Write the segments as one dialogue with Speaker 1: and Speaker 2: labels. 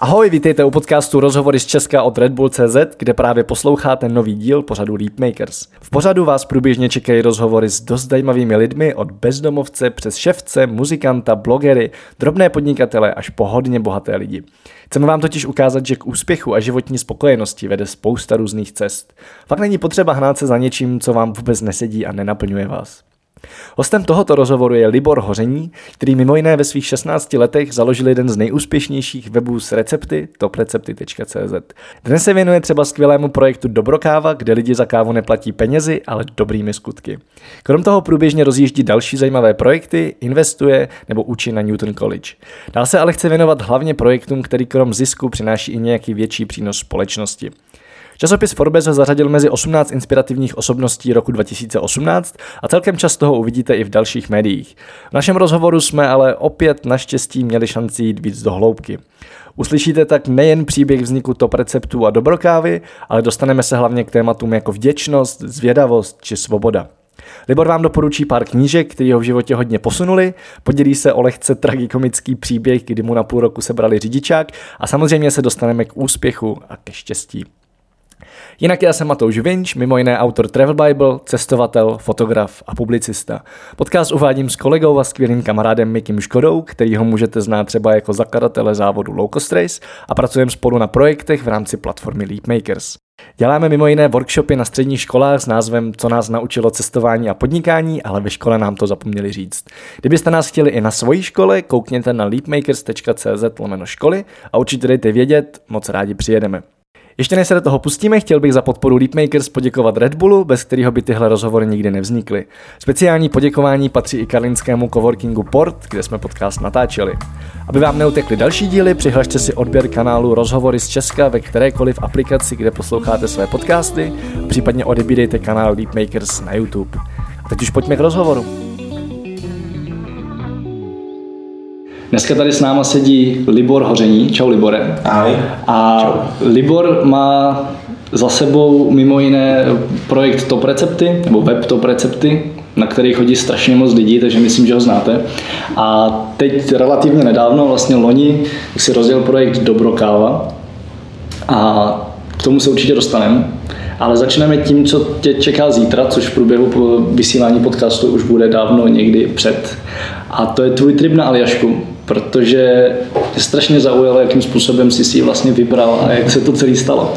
Speaker 1: Ahoj, vítejte u podcastu Rozhovory z Česka od Red Bull CZ, kde právě posloucháte nový díl pořadu Leapmakers. V pořadu vás průběžně čekají rozhovory s dost zajímavými lidmi od bezdomovce přes ševce, muzikanta, blogery, drobné podnikatele až po hodně bohaté lidi. Chceme vám totiž ukázat, že k úspěchu a životní spokojenosti vede spousta různých cest. Fakt není potřeba hnát se za něčím, co vám vůbec nesedí a nenaplňuje vás. Hostem tohoto rozhovoru je Libor Hoření, který mimo jiné ve svých 16 letech založil jeden z nejúspěšnějších webů s recepty, toprecepty.cz. Dnes se věnuje třeba skvělému projektu Dobrokáva, kde lidi za kávu neplatí penězi, ale dobrými skutky. Krom toho průběžně rozjíždí další zajímavé projekty, investuje nebo učí na Newton College. Dál se ale chce věnovat hlavně projektům, který krom zisku přináší i nějaký větší přínos společnosti. Časopis Forbes ho zařadil mezi 18 inspirativních osobností roku 2018 a celkem často ho uvidíte i v dalších médiích. V našem rozhovoru jsme ale opět naštěstí měli šanci jít víc do hloubky. Uslyšíte tak nejen příběh vzniku top receptů a dobrokávy, ale dostaneme se hlavně k tématům jako vděčnost, zvědavost či svoboda. Libor vám doporučí pár knížek, které ho v životě hodně posunuli, podělí se o lehce tragikomický příběh, kdy mu na půl roku sebrali řidičák a samozřejmě se dostaneme k úspěchu a ke štěstí. Jinak já jsem Matouš Vinč, mimo jiné autor Travel Bible, cestovatel, fotograf a publicista. Podcast uvádím s kolegou a skvělým kamarádem Mikim Škodou, který ho můžete znát třeba jako zakladatele závodu Low Cost Race a pracujeme spolu na projektech v rámci platformy Leapmakers. Děláme mimo jiné workshopy na středních školách s názvem Co nás naučilo cestování a podnikání, ale ve škole nám to zapomněli říct. Kdybyste nás chtěli i na svojí škole, koukněte na leapmakers.cz lomeno školy a určitě dejte vědět, moc rádi přijedeme. Ještě než se do toho pustíme, chtěl bych za podporu Leapmakers poděkovat Red Bullu, bez kterého by tyhle rozhovory nikdy nevznikly. Speciální poděkování patří i karlinskému coworkingu Port, kde jsme podcast natáčeli. Aby vám neutekly další díly, přihlašte si odběr kanálu Rozhovory z Česka ve kterékoliv aplikaci, kde posloucháte své podcasty a případně odebírejte kanál Leapmakers na YouTube. A teď už pojďme k rozhovoru. Dneska tady s náma sedí Libor Hoření. Čau Libore.
Speaker 2: Ahoj.
Speaker 1: A Čau. Libor má za sebou mimo jiné projekt Top Recepty, nebo web Top Recepty, na který chodí strašně moc lidí, takže myslím, že ho znáte. A teď relativně nedávno, vlastně loni, si rozdělil projekt Dobrokáva a k tomu se určitě dostaneme. Ale začneme tím, co tě čeká zítra, což v průběhu vysílání podcastu už bude dávno někdy před. A to je tvůj trip na Aljašku protože mě strašně zaujalo, jakým způsobem jsi si ji vlastně vybral a jak se to celé stalo.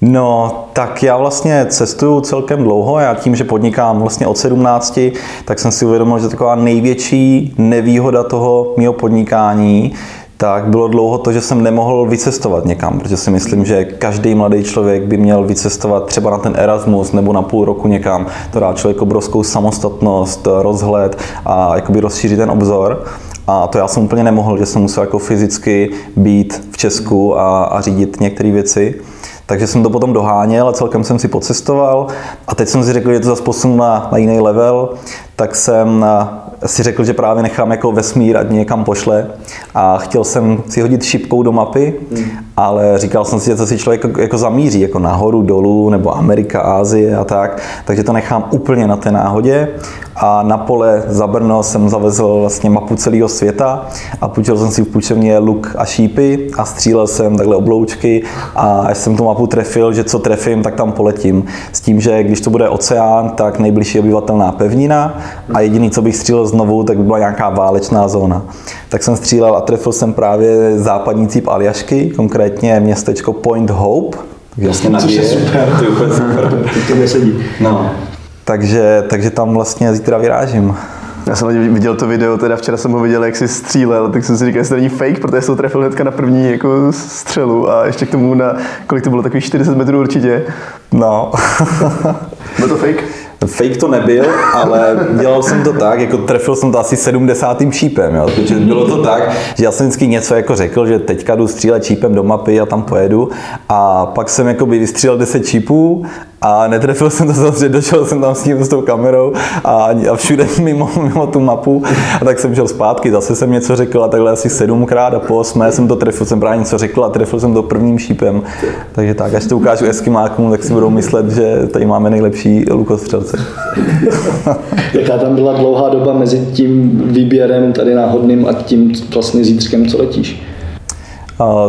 Speaker 2: No, tak já vlastně cestuju celkem dlouho. Já tím, že podnikám vlastně od 17, tak jsem si uvědomil, že taková největší nevýhoda toho mého podnikání tak bylo dlouho to, že jsem nemohl vycestovat někam, protože si myslím, že každý mladý člověk by měl vycestovat třeba na ten Erasmus nebo na půl roku někam. To dá člověk obrovskou samostatnost, rozhled a jakoby rozšířit ten obzor. A to já jsem úplně nemohl, že jsem musel jako fyzicky být v Česku a, a řídit některé věci. Takže jsem to potom doháněl a celkem jsem si pocestoval. A teď jsem si řekl, že to zase posunu na, na jiný level, tak jsem si řekl, že právě nechám jako vesmír, ať mě někam pošle a chtěl jsem si hodit šipkou do mapy, mm. Ale říkal jsem si, že to si člověk jako, zamíří, jako nahoru, dolů, nebo Amerika, Ázie a tak, takže to nechám úplně na té náhodě a na pole za Brno jsem zavezl vlastně mapu celého světa a půjčil jsem si v půjčovně luk a šípy a střílel jsem takhle obloučky a až jsem tu mapu trefil, že co trefím, tak tam poletím. S tím, že když to bude oceán, tak nejbližší obyvatelná pevnina a jediný, co bych střílel znovu, tak by byla nějaká válečná zóna. Tak jsem střílel a trefil jsem právě západní cíp Aljašky, konkrétně městečko Point Hope,
Speaker 1: Jasně, Což je super.
Speaker 2: To je úplně super.
Speaker 1: to nesedí.
Speaker 2: No. Takže, takže tam vlastně zítra vyrážím.
Speaker 3: Já jsem viděl to video, teda včera jsem ho viděl, jak si střílel, tak jsem si říkal, jestli to není fake, protože jsem to trefil hnedka na první jako střelu a ještě k tomu na, kolik to bylo, takových 40 metrů určitě.
Speaker 2: No.
Speaker 3: Bylo to fake?
Speaker 2: Fake to nebyl, ale dělal jsem to tak, jako trefil jsem to asi 70. šípem, jo. Takže bylo to tak, že já jsem vždycky něco jako řekl, že teďka jdu střílet šípem do mapy a tam pojedu a pak jsem jako by vystřílel 10 šípů a netrefil jsem to samozřejmě, došel jsem tam s tím s tou kamerou a, a všude mimo, mimo tu mapu a tak jsem šel zpátky, zase jsem něco řekl a takhle asi sedmkrát a po osmé jsem to trefil, jsem právě něco řekl a trefil jsem to prvním šípem. Takže tak, až to ukážu eskimákům, tak si budou myslet, že tady máme nejlepší lukostřelce.
Speaker 1: Jaká tam byla dlouhá doba mezi tím výběrem tady náhodným a tím vlastně zítřkem, co letíš?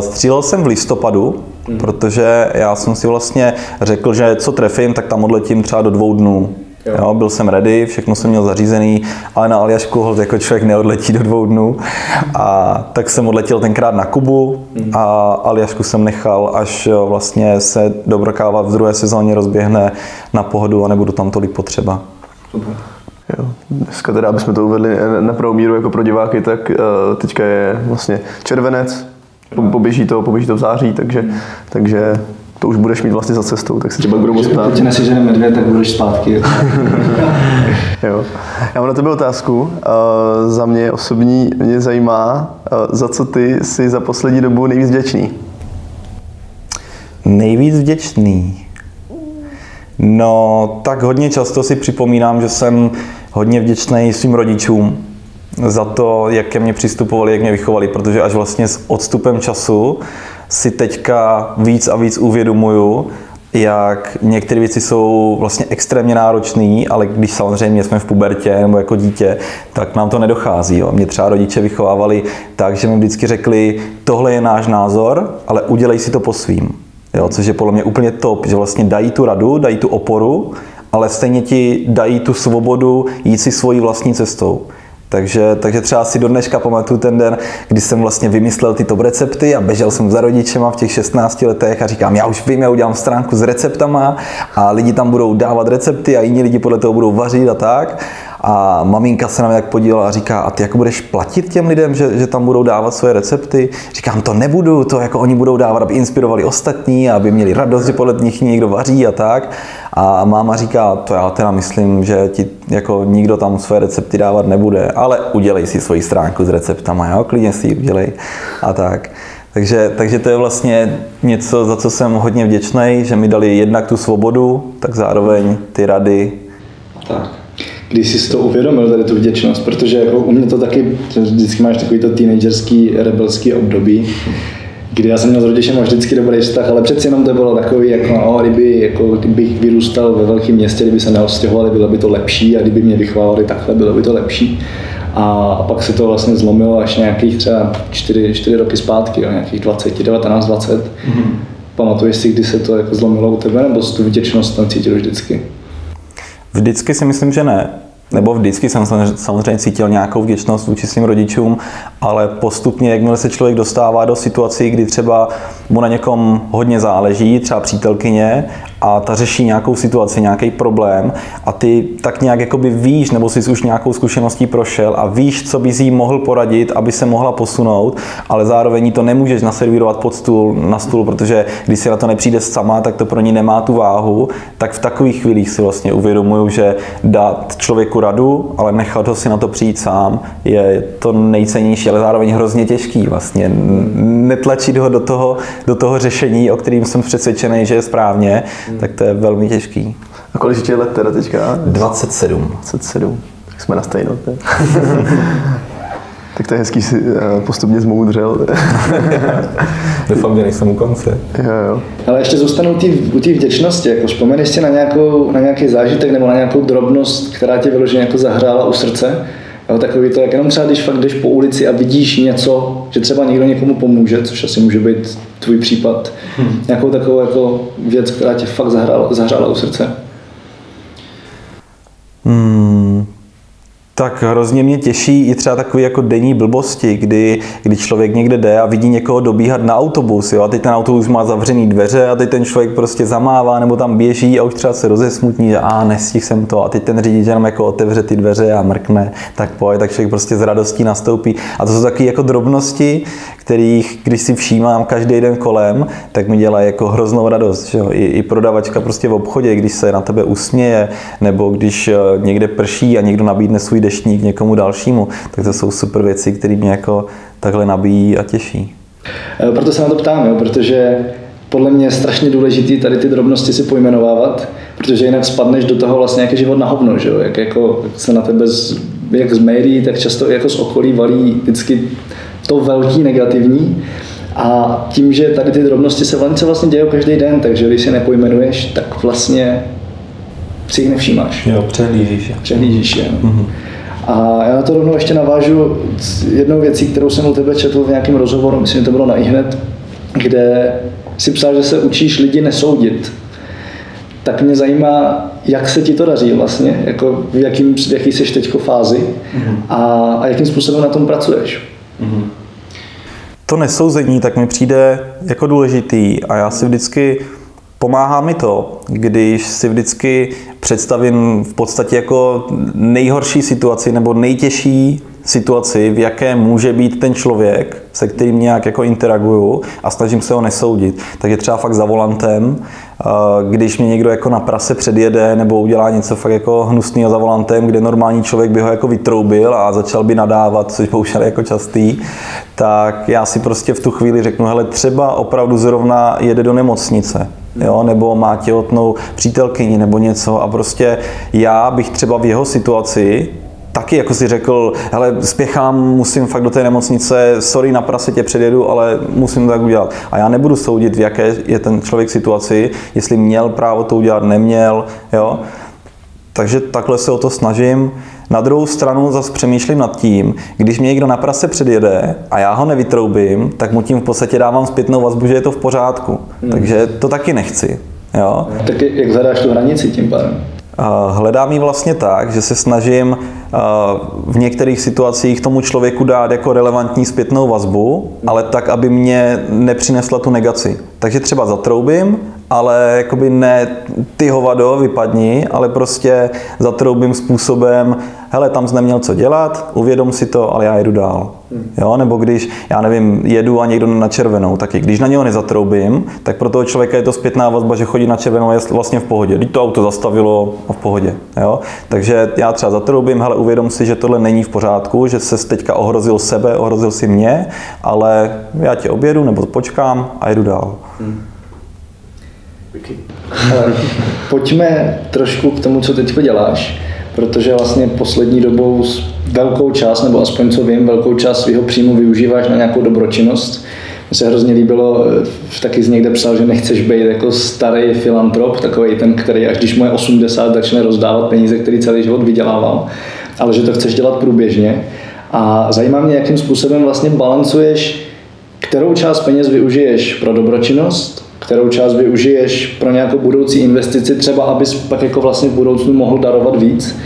Speaker 2: Střílel jsem v listopadu, hmm. protože já jsem si vlastně řekl, že co trefím, tak tam odletím třeba do dvou dnů. Jo. jo. byl jsem ready, všechno jsem měl zařízený, ale na Aljašku hold jako člověk neodletí do dvou dnů. A tak jsem odletěl tenkrát na Kubu a Aljašku jsem nechal, až vlastně se Dobrokáva v druhé sezóně rozběhne na pohodu a nebudu tam tolik potřeba.
Speaker 3: Super. Jo. Dneska teda, abychom to uvedli na pravou míru jako pro diváky, tak uh, teďka je vlastně červenec, poběží to, poběží to v září, takže, takže to už budeš mít vlastně za cestou, tak se třeba budu moc ptát.
Speaker 1: Když nesežene medvěd, tak budeš zpátky.
Speaker 3: jo. Já mám na tebe otázku. Uh, za mě osobní mě zajímá, uh, za co ty jsi za poslední dobu nejvíc vděčný?
Speaker 2: Nejvíc vděčný? No, tak hodně často si připomínám, že jsem hodně vděčný svým rodičům za to, jak ke mně přistupovali, jak mě vychovali, protože až vlastně s odstupem času si teďka víc a víc uvědomuju, jak některé věci jsou vlastně extrémně náročné, ale když samozřejmě jsme v pubertě nebo jako dítě, tak nám to nedochází. Jo. Mě třeba rodiče vychovávali tak, že mi vždycky řekli, tohle je náš názor, ale udělej si to po svým. Jo, což je podle mě úplně top, že vlastně dají tu radu, dají tu oporu, ale stejně ti dají tu svobodu jít si svojí vlastní cestou. Takže, takže třeba si do dneška pamatuju ten den, kdy jsem vlastně vymyslel ty top recepty a běžel jsem za rodičema v těch 16 letech a říkám, já už vím, já udělám stránku s receptama a lidi tam budou dávat recepty a jiní lidi podle toho budou vařit a tak. A maminka se na mě tak podívala a říká, a ty jako budeš platit těm lidem, že, že tam budou dávat svoje recepty? Říkám, to nebudu, to jako oni budou dávat, aby inspirovali ostatní, aby měli radost, že podle nich někdo vaří a tak. A máma říká, to já teda myslím, že ti jako nikdo tam své recepty dávat nebude, ale udělej si svoji stránku s receptama, jo, klidně si ji udělej a tak. Takže, takže to je vlastně něco, za co jsem hodně vděčný, že mi dali jednak tu svobodu, tak zároveň ty rady.
Speaker 1: Tak když jsi to uvědomil, tady tu vděčnost, protože jako u mě to taky, vždycky máš takový to teenagerský, rebelský období, kdy já jsem měl s rodičem vždycky dobrý vztah, ale přeci jenom to bylo takový, jako, no, kdyby, jako, kdybych vyrůstal ve velkém městě, kdyby se neostěhovali, bylo by to lepší a kdyby mě vychovávali takhle, bylo by to lepší. A, a pak se to vlastně zlomilo až nějakých třeba 4, 4 roky zpátky, jo, nějakých 20, 19, 20. Mm-hmm. Pamatuješ si, kdy se to jako zlomilo u tebe, nebo tu vděčnost tam cítil vždycky?
Speaker 2: Vždycky si myslím, že ne. Nebo vždycky jsem samozřejmě cítil nějakou vděčnost vůči svým rodičům, ale postupně, jakmile se člověk dostává do situací, kdy třeba mu na někom hodně záleží, třeba přítelkyně, a ta řeší nějakou situaci, nějaký problém a ty tak nějak jakoby víš, nebo jsi už nějakou zkušeností prošel a víš, co bys jí mohl poradit, aby se mohla posunout, ale zároveň to nemůžeš naservírovat pod stůl, na stůl, protože když si na to nepřijde sama, tak to pro ní nemá tu váhu, tak v takových chvílích si vlastně uvědomuju, že dát člověku radu, ale nechat ho si na to přijít sám, je to nejcennější, ale zároveň hrozně těžký vlastně. Netlačit ho do toho, do toho řešení, o kterým jsem přesvědčený, že je správně, hmm. tak to je velmi těžký.
Speaker 3: A kolik je let teda teďka?
Speaker 2: 27.
Speaker 3: 27. Tak jsme na stejno. tak to je hezký si eh, postupně zmoudřel.
Speaker 2: Doufám, že nejsem u konce.
Speaker 3: Jo, jo.
Speaker 1: Ale ještě zůstanu u té vděčnosti. Jako vzpomeneš si na, nějakou, na nějaký zážitek nebo na nějakou drobnost, která tě vyloženě jako zahrála u srdce? Jo, takový to, jak jenom třeba když fakt jdeš po ulici a vidíš něco, že třeba někdo někomu pomůže, což asi může být tvůj případ, hmm. nějakou takovou jako věc, která tě fakt zahrála, zahrála u srdce.
Speaker 2: Tak hrozně mě těší i třeba takové jako denní blbosti, kdy, kdy člověk někde jde a vidí někoho dobíhat na autobus, jo, a teď ten autobus má zavřený dveře a teď ten člověk prostě zamává nebo tam běží a už třeba se rozesmutní, že a nestih jsem to a teď ten řidič jenom jako otevře ty dveře a mrkne, tak pojď, tak člověk prostě s radostí nastoupí. A to jsou takové jako drobnosti, kterých, když si všímám každý den kolem, tak mi dělají jako hroznou radost. Že jo? I, I prodavačka prostě v obchodě, když se na tebe usměje, nebo když eh, někde prší a někdo nabídne svůj deštník někomu dalšímu, tak to jsou super věci, které mě jako takhle nabíjí a těší.
Speaker 1: Eh, proto se na to ptám, jo, protože podle mě je strašně důležité tady ty drobnosti si pojmenovávat, protože jinak spadneš do toho vlastně jaký život na hovno, že jo? Jak, jako, se na tebe z, jak z médií, tak často jako z okolí valí vždycky to velký negativní. A tím, že tady ty drobnosti se vlastně, vlastně dějí každý den, takže když si nepojmenuješ, tak vlastně si jich nevšímáš.
Speaker 2: Jo, přehlížíš je.
Speaker 1: Přehlížíš je. Mm-hmm. A já na to rovnou ještě navážu s jednou věcí, kterou jsem u tebe četl v nějakém rozhovoru, myslím, že to bylo na ihned, kde si psal, že se učíš lidi nesoudit. Tak mě zajímá, jak se ti to daří vlastně, jako v, jakým, v jaký jsi teď fázi mm-hmm. a, a jakým způsobem na tom pracuješ. Mm-hmm.
Speaker 2: To nesouzení tak mi přijde jako důležitý a já si vždycky Pomáhá mi to, když si vždycky představím v podstatě jako nejhorší situaci nebo nejtěžší situaci, v jaké může být ten člověk, se kterým nějak jako interaguju a snažím se ho nesoudit. Tak je třeba fakt za volantem, když mě někdo jako na prase předjede nebo udělá něco fakt jako hnusného za volantem, kde normální člověk by ho jako vytroubil a začal by nadávat, což pouštěl jako častý, tak já si prostě v tu chvíli řeknu, hele, třeba opravdu zrovna jede do nemocnice jo, nebo má těhotnou přítelkyni nebo něco a prostě já bych třeba v jeho situaci taky jako si řekl, hele, spěchám, musím fakt do té nemocnice, sorry, na prase tě předjedu, ale musím to tak udělat. A já nebudu soudit, v jaké je ten člověk situaci, jestli měl právo to udělat, neměl, jo. Takže takhle se o to snažím. Na druhou stranu zase přemýšlím nad tím, když mě někdo na prase předjede a já ho nevytroubím, tak mu tím v podstatě dávám zpětnou vazbu, že je to v pořádku. Hmm. Takže to taky nechci. Jo?
Speaker 1: Tak jak hledáš tu hranici tím pádem?
Speaker 2: Hledám ji vlastně tak, že se snažím v některých situacích tomu člověku dát jako relevantní zpětnou vazbu, ale tak, aby mě nepřinesla tu negaci. Takže třeba zatroubím ale jakoby ne ty hovado, vypadni, ale prostě zatroubím způsobem, hele, tam jsi neměl co dělat, uvědom si to, ale já jedu dál. Hmm. Jo? Nebo když, já nevím, jedu a někdo na červenou, taky když na něho nezatroubím, tak pro toho člověka je to zpětná vazba, že chodí na červenou a je vlastně v pohodě. Když to auto zastavilo a v pohodě. Jo? Takže já třeba zatroubím, hele, uvědom si, že tohle není v pořádku, že se teďka ohrozil sebe, ohrozil si mě, ale já tě objedu nebo počkám a jedu dál. Hmm.
Speaker 1: Pojďme trošku k tomu, co teď děláš, protože vlastně poslední dobou velkou část, nebo aspoň co vím, velkou část svého příjmu využíváš na nějakou dobročinnost. Mně se hrozně líbilo, eh, taky z někde psal, že nechceš být jako starý filantrop, takový ten, který až když mu je 80, začne rozdávat peníze, který celý život vydělával, ale že to chceš dělat průběžně. A zajímá mě, jakým způsobem vlastně balancuješ, kterou část peněz využiješ pro dobročinnost kterou část využiješ pro nějakou budoucí investici, třeba abys pak jako vlastně v budoucnu mohl darovat víc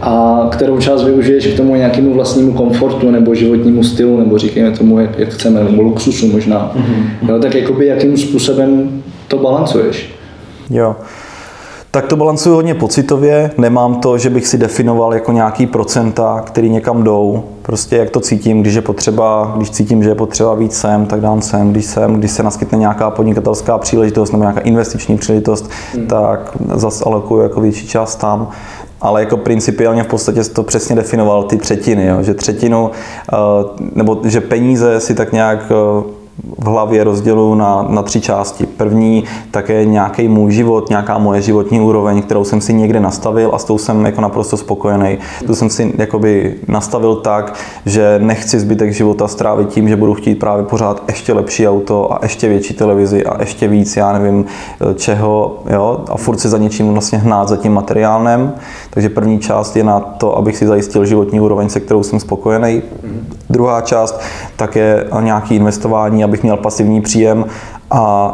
Speaker 1: a kterou část využiješ k tomu nějakému vlastnímu komfortu nebo životnímu stylu, nebo říkejme tomu, jak, jak chceme, nebo luxusu možná. Mm-hmm. Jo, tak jakoby jakým způsobem to balancuješ?
Speaker 2: Jo. Tak to balancuju hodně pocitově, nemám to, že bych si definoval jako nějaký procenta, který někam jdou. Prostě jak to cítím, když je potřeba, když cítím, že je potřeba víc sem, tak dám sem, když sem, když se naskytne nějaká podnikatelská příležitost nebo nějaká investiční příležitost, hmm. tak zase alokuju jako větší část tam ale jako principiálně v podstatě to přesně definoval ty třetiny, jo? že třetinu, eh, nebo že peníze si tak nějak eh, v hlavě rozděluji na, na tři části. První také nějaký můj život, nějaká moje životní úroveň, kterou jsem si někde nastavil a s tou jsem jako naprosto spokojený. Tu jsem si jakoby nastavil tak, že nechci zbytek života strávit tím, že budu chtít právě pořád ještě lepší auto a ještě větší televizi a ještě víc, já nevím čeho, jo, a furt se za něčím vlastně hnát za tím materiálem. Takže první část je na to, abych si zajistil životní úroveň, se kterou jsem spokojený. Druhá část tak je nějaký investování, abych měl pasivní příjem a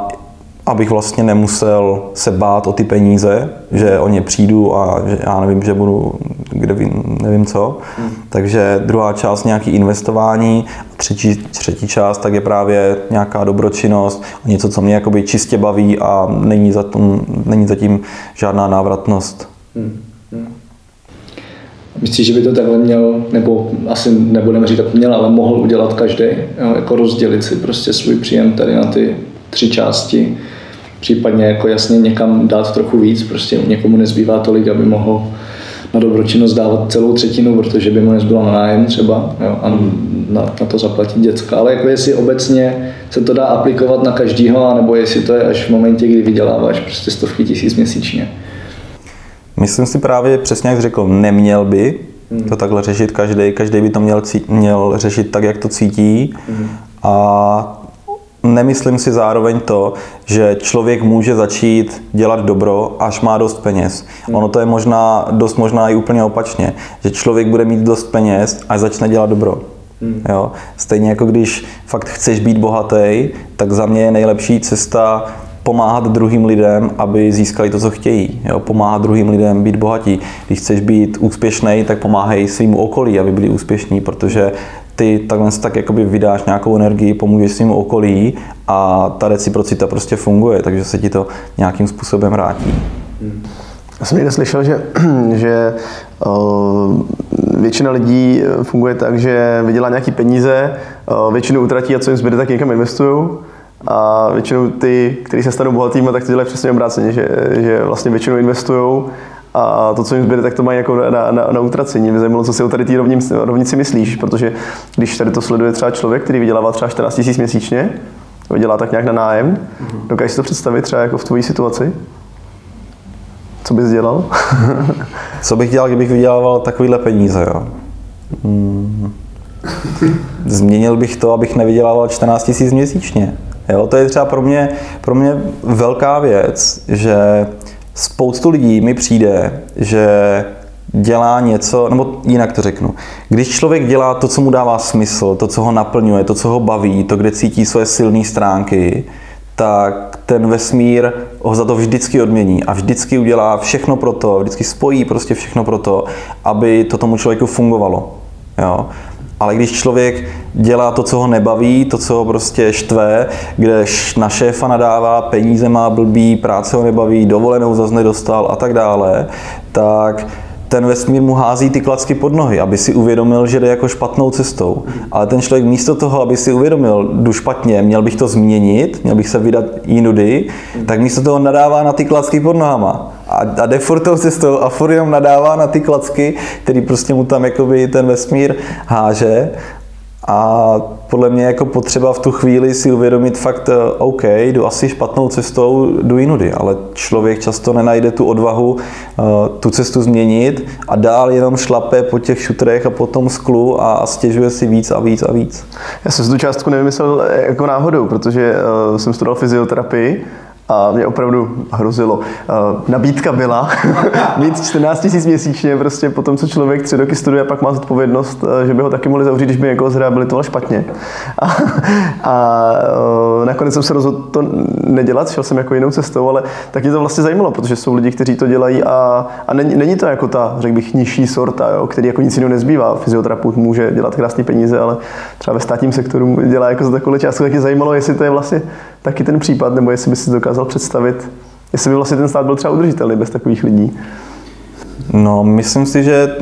Speaker 2: abych vlastně nemusel se bát o ty peníze, že o ně přijdu a že já nevím, že budu, kde vím, nevím co. Hmm. Takže druhá část nějaký investování, třetí, třetí část tak je právě nějaká dobročinnost, něco, co mě jakoby čistě baví a není, za tom, není zatím žádná návratnost. Hmm.
Speaker 1: Myslíš, že by to takhle měl, nebo asi nebudeme říkat měl, ale mohl udělat každý, jako rozdělit si prostě svůj příjem tady na ty tři části, případně jako jasně někam dát trochu víc, prostě někomu nezbývá tolik, aby mohl na dobročinnost dávat celou třetinu, protože by mu nezbylo na nájem třeba jo, a na, na to zaplatit děcka. Ale jako jestli obecně se to dá aplikovat na každýho, nebo jestli to je až v momentě, kdy vyděláváš prostě stovky tisíc měsíčně.
Speaker 2: Myslím si právě přesně, jak řekl, neměl by to hmm. takhle řešit každý, každý by to měl, měl řešit tak, jak to cítí. Hmm. A nemyslím si zároveň to, že člověk může začít dělat dobro, až má dost peněz. Ono to je možná, dost možná i úplně opačně, že člověk bude mít dost peněz, až začne dělat dobro. Jo? Stejně jako když fakt chceš být bohatý, tak za mě je nejlepší cesta pomáhat druhým lidem, aby získali to, co chtějí. Jo? Pomáhat druhým lidem být bohatí. Když chceš být úspěšný, tak pomáhej svým okolí, aby byli úspěšní, protože ty takhle tak jakoby vydáš nějakou energii, pomůžeš svým okolí a ta reciprocita prostě funguje, takže se ti to nějakým způsobem vrátí.
Speaker 3: Já jsem někde slyšel, že, že většina lidí funguje tak, že vydělá nějaký peníze, většinu utratí a co jim zbyde, tak někam investují. A většinou ty, kteří se stanou bohatými, tak to dělají přesně obráceně, že, že vlastně většinou investují a to, co jim zbyde, tak to mají jako na, na, na utracení. Mě zajímalo, co si o tady té rovnici myslíš, protože když tady to sleduje třeba člověk, který vydělává třeba 14 000 měsíčně, vydělá tak nějak na nájem, mm-hmm. dokážeš si to představit třeba jako v tvojí situaci? Co bys dělal?
Speaker 2: co bych dělal, kdybych vydělával takovýhle peníze, jo? Hmm. Změnil bych to, abych nevydělával 14 000 měsíčně. Jo, to je třeba pro mě, pro mě velká věc, že spoustu lidí mi přijde, že dělá něco, nebo jinak to řeknu. Když člověk dělá to, co mu dává smysl, to, co ho naplňuje, to, co ho baví, to, kde cítí svoje silné stránky, tak ten vesmír ho za to vždycky odmění a vždycky udělá všechno pro to, vždycky spojí prostě všechno pro to, aby to tomu člověku fungovalo. Jo? Ale když člověk dělá to, co ho nebaví, to, co ho prostě štve, kde na šéfa nadává, peníze má blbý, práce ho nebaví, dovolenou zase nedostal a tak dále, tak ten vesmír mu hází ty klacky pod nohy, aby si uvědomil, že jde jako špatnou cestou. Ale ten člověk místo toho, aby si uvědomil, jdu špatně, měl bych to změnit, měl bych se vydat jinudy, tak místo toho nadává na ty klacky pod nohama. A, a jde furt tou cestou a furt jenom nadává na ty klacky, který prostě mu tam jakoby ten vesmír háže a podle mě jako potřeba v tu chvíli si uvědomit fakt, eh, OK, jdu asi špatnou cestou, jdu jinudy, ale člověk často nenajde tu odvahu uh, tu cestu změnit a dál jenom šlape po těch šutrech a po tom sklu a, stěžuje si víc a víc a víc.
Speaker 3: Já jsem si tu částku nevymyslel eh, jako náhodou, protože jsem studoval fyzioterapii a mě opravdu hrozilo. Nabídka byla mít 14 000 měsíčně, prostě po tom, co člověk tři roky studuje, pak má zodpovědnost, že by ho taky mohli zavřít, když by někoho zrehabilitoval špatně. A, a nakonec jsem se rozhodl to nedělat, šel jsem jako jinou cestou, ale tak mě to vlastně zajímalo, protože jsou lidi, kteří to dělají a, a není, není to jako ta, řekl bych, nižší sorta, jo, který jako nic jiného nezbývá. Fyzioterapeut může dělat krásné peníze, ale třeba ve státním sektoru dělá jako za takové částku, tak mě zajímalo, jestli to je vlastně taky ten případ, nebo jestli by si dokázal představit, jestli by vlastně ten stát byl třeba udržitelný bez takových lidí.
Speaker 2: No, myslím si, že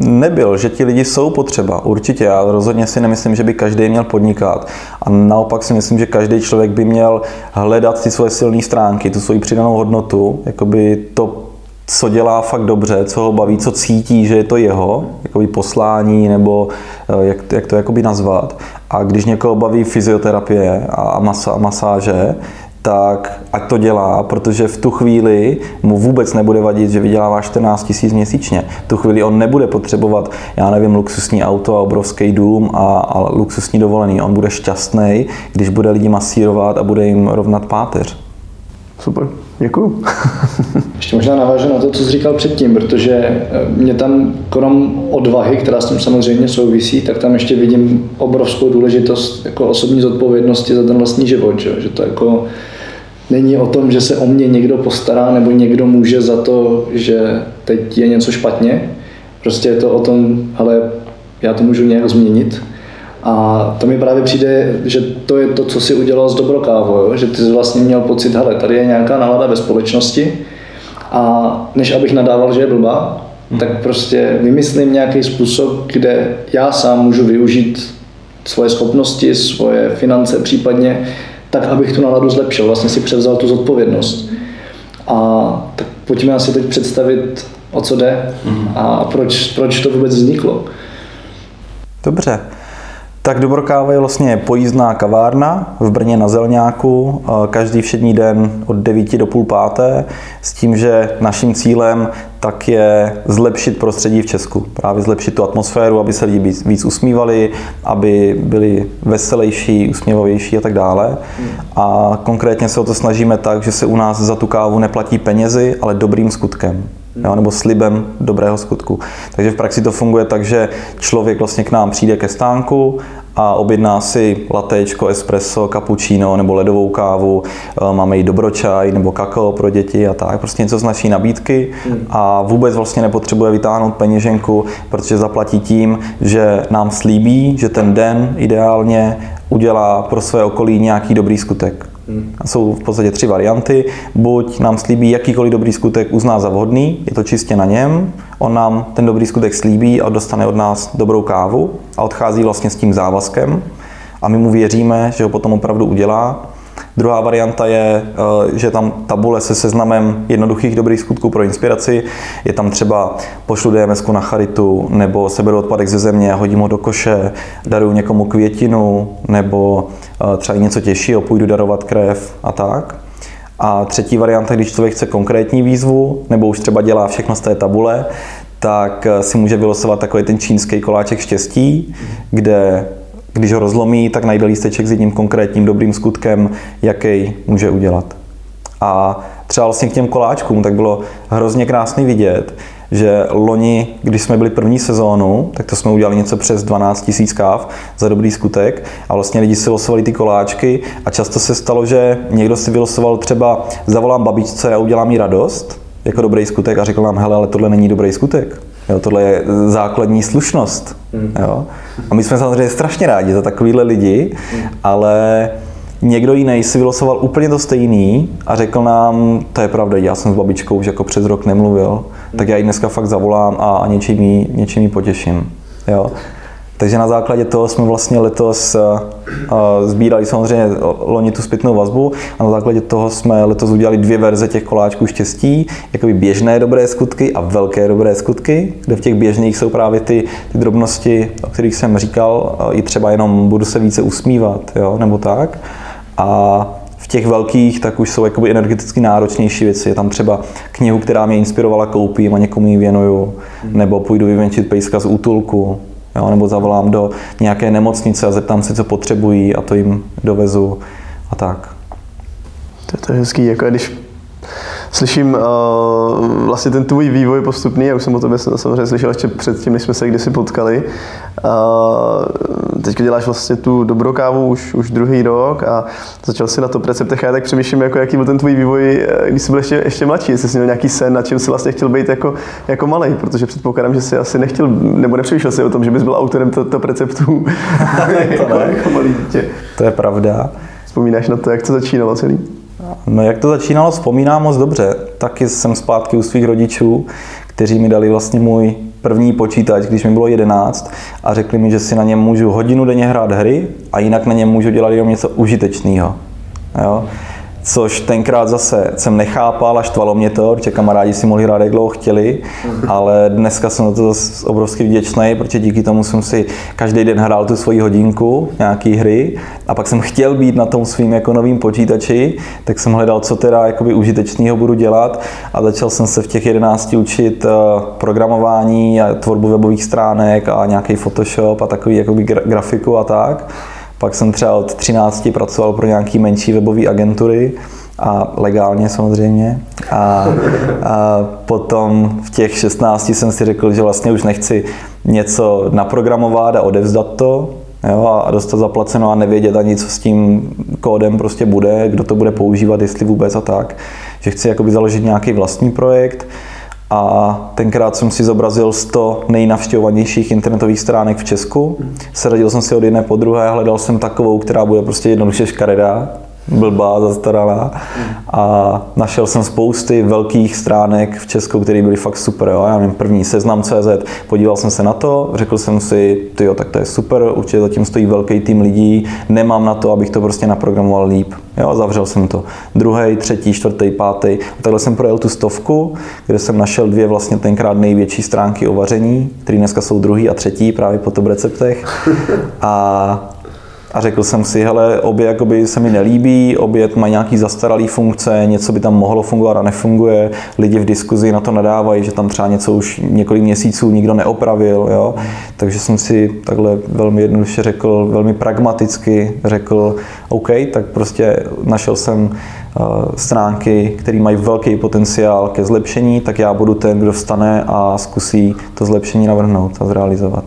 Speaker 2: nebyl, že ti lidi jsou potřeba, určitě. Já rozhodně si nemyslím, že by každý měl podnikat. A naopak si myslím, že každý člověk by měl hledat ty svoje silné stránky, tu svoji přidanou hodnotu, jakoby to, co dělá fakt dobře, co ho baví, co cítí, že je to jeho, jakoby poslání, nebo eh, jak, jak to jakoby nazvat. A když někoho baví fyzioterapie a, masa, a masáže, tak ať to dělá, protože v tu chvíli mu vůbec nebude vadit, že vydělává 14 tisíc měsíčně. V tu chvíli on nebude potřebovat, já nevím, luxusní auto a obrovský dům a, a luxusní dovolený. On bude šťastný, když bude lidi masírovat a bude jim rovnat páteř.
Speaker 3: Super, děkuju.
Speaker 1: Ještě možná navážu na to, co jsi říkal předtím, protože eh, mě tam krom odvahy, která s tím samozřejmě souvisí, tak tam ještě vidím obrovskou důležitost jako osobní zodpovědnosti za ten vlastní život, že, že to jako není o tom, že se o mě někdo postará nebo někdo může za to, že teď je něco špatně. Prostě je to o tom, ale já to můžu nějak změnit. A to mi právě přijde, že to je to, co si udělal s Dobrokávou, že ty jsi vlastně měl pocit, hele, tady je nějaká nálada ve společnosti a než abych nadával, že je blbá, hmm. tak prostě vymyslím nějaký způsob, kde já sám můžu využít svoje schopnosti, svoje finance případně tak abych tu náladu zlepšil, vlastně si převzal tu zodpovědnost. A tak pojďme asi teď představit, o co jde a proč, proč to vůbec vzniklo.
Speaker 2: Dobře. Tak Dobrokáva je vlastně pojízdná kavárna v Brně na Zelňáku, každý všední den od 9 do půl páté, s tím, že naším cílem tak je zlepšit prostředí v Česku. Právě zlepšit tu atmosféru, aby se lidi víc, víc usmívali, aby byli veselější, usměvavější a tak dále. A konkrétně se o to snažíme tak, že se u nás za tu kávu neplatí penězi, ale dobrým skutkem jo, nebo slibem dobrého skutku. Takže v praxi to funguje tak, že člověk vlastně k nám přijde ke stánku a objedná si latečko, espresso, cappuccino nebo ledovou kávu, eh, máme i dobročaj nebo kakao pro děti a tak, prostě něco z naší nabídky a vůbec vlastně nepotřebuje vytáhnout peněženku, protože zaplatí tím, že nám slíbí, že ten den ideálně udělá pro své okolí nějaký dobrý skutek. A jsou v podstatě tři varianty. Buď nám slíbí jakýkoliv dobrý skutek uzná za vhodný, je to čistě na něm, on nám ten dobrý skutek slíbí a dostane od nás dobrou kávu a odchází vlastně s tím závazkem a my mu věříme, že ho potom opravdu udělá. Druhá varianta je, eh, že tam tabule se seznamem jednoduchých dobrých skutků pro inspiraci. Je tam třeba pošlu DMS na charitu, nebo seberu odpadek ze země, hodím ho do koše, daruju někomu květinu, nebo eh, třeba i něco těžšího, půjdu darovat krev a tak. A třetí varianta, když člověk chce konkrétní výzvu, nebo už třeba dělá všechno z té tabule, tak eh, si může vylosovat takový ten čínský koláček štěstí, kde když ho rozlomí, tak najde lísteček s jedním konkrétním dobrým skutkem, jaký může udělat. A třeba vlastně k těm koláčkům, tak bylo hrozně krásný vidět, že loni, když jsme byli první sezónu, tak to jsme udělali něco přes 12 000 káv za dobrý skutek a vlastně lidi si losovali ty koláčky a často se stalo, že někdo si vylosoval třeba zavolám babičce a udělám jí radost jako dobrý skutek a řekl nám, hele, ale tohle není dobrý skutek. Jo, tohle je základní slušnost. Mm. Jo. A my jsme samozřejmě strašně rádi za takovýhle lidi, mm. ale někdo jiný si vylosoval úplně to stejný a řekl nám, to je pravda, já jsem s babičkou už jako přes rok nemluvil, mm. tak já ji dneska fakt zavolám a, a něčím, jí, něčím jí potěším. Jo. Takže na základě toho jsme vlastně letos eh, eh, sbírali samozřejmě loni tu zpětnou vazbu a na základě toho jsme letos udělali dvě verze těch koláčků štěstí, jakoby běžné dobré skutky a velké dobré skutky, kde v těch běžných jsou právě ty, ty drobnosti, o kterých jsem říkal, i třeba jenom budu se více usmívat, jo, nebo tak. A v těch velkých tak už jsou jakoby energeticky náročnější věci. Je tam třeba knihu, která mě inspirovala, koupím a někomu ji věnuju, nebo půjdu vyvenčit pejska z útulku, jo, nebo zavolám do nějaké nemocnice a zeptám se, co potřebují a to jim dovezu a tak.
Speaker 3: To, to je hezký, jako když slyším uh, vlastně ten tvůj vývoj postupný, já už jsem o tobě samozřejmě slyšel ještě předtím, než jsme se kdysi potkali. Uh, teď děláš vlastně tu dobrou kávu už, už druhý rok a začal si na to receptech a já tak přemýšlím, jako jaký byl ten tvůj vývoj, eh, když jsi byl ještě, ještě mladší, jestli jsi měl nějaký sen, na čem jsi vlastně chtěl být jako, jako malý, protože předpokládám, že jsi asi nechtěl, nebo nepřemýšlel si o tom, že bys byl autorem top receptů to ne. jako malý dítě.
Speaker 2: To je pravda.
Speaker 3: Vzpomínáš na to, jak to začínalo celý?
Speaker 2: No jak to začínalo, vzpomínám moc dobře. Taky jsem zpátky u svých rodičů, kteří mi dali vlastně můj první počítač, když mi bylo 11 a řekli mi, že si na něm můžu hodinu denně hrát hry a jinak na něm můžu dělat jenom něco užitečného. Jo? Což tenkrát zase jsem nechápal a štvalo mě to, protože kamarádi si mohli hrát, jak dlouho chtěli, ale dneska jsem na to zase obrovsky vděčný, protože díky tomu jsem si každý den hrál tu svoji hodinku, nějaký hry. A pak jsem chtěl být na tom svým jako novým počítači, tak jsem hledal, co teda jakoby užitečného budu dělat. A začal jsem se v těch 11 učit eh, programování a tvorbu webových stránek a nějaký Photoshop a takový jakoby grafiku a tak. Pak jsem třeba od 13 pracoval pro nějaký menší webové agentury a legálně samozřejmě. A, a potom v těch 16 jsem si řekl, že vlastně už nechci něco naprogramovat a odevzdat to, jo, a dostat zaplaceno a nevědět ani, co s tím kódem prostě bude, kdo to bude používat, jestli vůbec a tak. Že chci jakoby založit nějaký vlastní projekt a tenkrát jsem si zobrazil 100 nejnavštěvovanějších internetových stránek v Česku. Seradil jsem si od jedné po druhé, hledal jsem takovou, která bude prostě jednoduše škaredá, blbá, zastaralá. A našel jsem spousty velkých stránek v Česku, které byly fakt super. Jo. Já nevím, první seznam CZ, podíval jsem se na to, řekl jsem si, ty jo, tak to je super, určitě zatím stojí velký tým lidí, nemám na to, abych to prostě naprogramoval líp. Jo, zavřel jsem to. Druhý, třetí, čtvrtý, pátý. A takhle jsem projel tu stovku, kde jsem našel dvě vlastně tenkrát největší stránky o vaření, které dneska jsou druhý a třetí právě po top receptech. A a řekl jsem si, hele, obě jakoby se mi nelíbí, obě mají nějaký zastaralý funkce, něco by tam mohlo fungovat a nefunguje, lidi v diskuzi na to nadávají, že tam třeba něco už několik měsíců nikdo neopravil, jo? takže jsem si takhle velmi jednoduše řekl, velmi pragmaticky řekl, OK, tak prostě našel jsem eh, stránky, které mají velký potenciál ke zlepšení, tak já budu ten, kdo vstane a zkusí to zlepšení navrhnout a zrealizovat.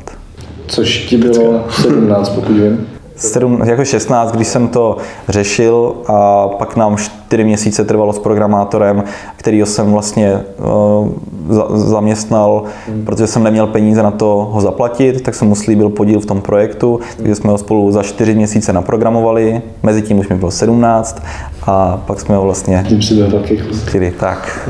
Speaker 1: Což ti bylo 17, pokud vím.
Speaker 2: 7, jako 16, když jsem to řešil a pak nám 4 měsíce trvalo s programátorem, kterýho jsem vlastně uh, zaměstnal, hmm. protože jsem neměl peníze na to ho zaplatit, tak jsem mu slíbil podíl v tom projektu, takže jsme ho spolu za 4 měsíce naprogramovali, mezi tím už mi bylo 17 a pak jsme ho vlastně...
Speaker 1: Tím si byl taky
Speaker 2: Tak.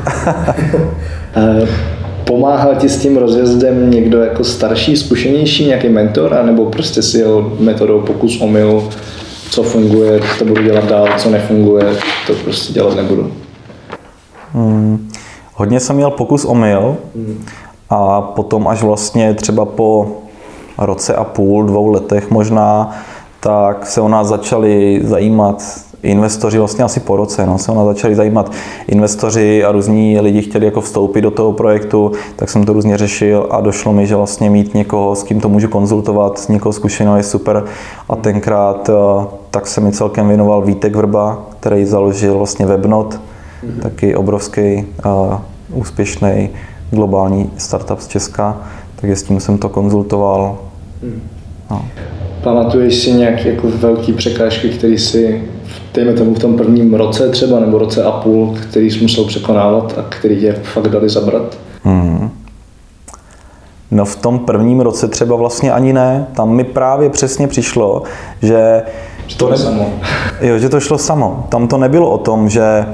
Speaker 1: Pomáhal ti s tím rozjezdem někdo jako starší, zkušenější, nějaký mentor, anebo prostě si jel metodou pokus omyl, co funguje, to budu dělat dál, co nefunguje, to prostě dělat nebudu?
Speaker 2: Hmm. Hodně jsem měl pokus omyl hmm. a potom až vlastně třeba po roce a půl, dvou letech možná, tak se o nás začali zajímat investoři vlastně asi po roce, no, se ona začali zajímat investoři a různí lidi chtěli jako vstoupit do toho projektu, tak jsem to různě řešil a došlo mi, že vlastně mít někoho, s kým to můžu konzultovat, někoho zkušeného je super a tenkrát eh, tak se mi celkem věnoval Vítek Vrba, který založil vlastně Webnot, mm-hmm. taky obrovský uh, úspěšný globální startup z Česka, takže s tím jsem to konzultoval. Mm.
Speaker 1: No. Pamatuješ si nějaké jako velké překážky, které si dejme tomu v tom prvním roce třeba, nebo roce a půl, který jsi musel překonávat a který tě fakt dali zabrat? Hmm.
Speaker 2: No v tom prvním roce třeba vlastně ani ne. Tam mi právě přesně přišlo, že
Speaker 1: to, to ne... samo.
Speaker 2: Jo, že to šlo samo. Tam to nebylo o tom, že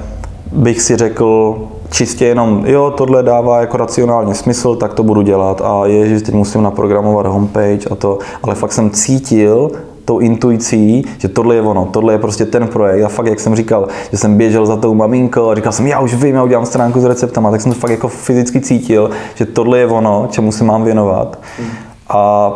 Speaker 2: bych si řekl čistě jenom, jo, tohle dává jako racionálně smysl, tak to budu dělat a je, že teď musím naprogramovat homepage a to, ale fakt jsem cítil, tou intuicí, že tohle je ono, tohle je prostě ten projekt. A fakt, jak jsem říkal, že jsem běžel za tou maminkou a říkal jsem, já už vím, já udělám stránku s receptama, tak jsem to fakt jako fyzicky cítil, že tohle je ono, čemu se mám věnovat. A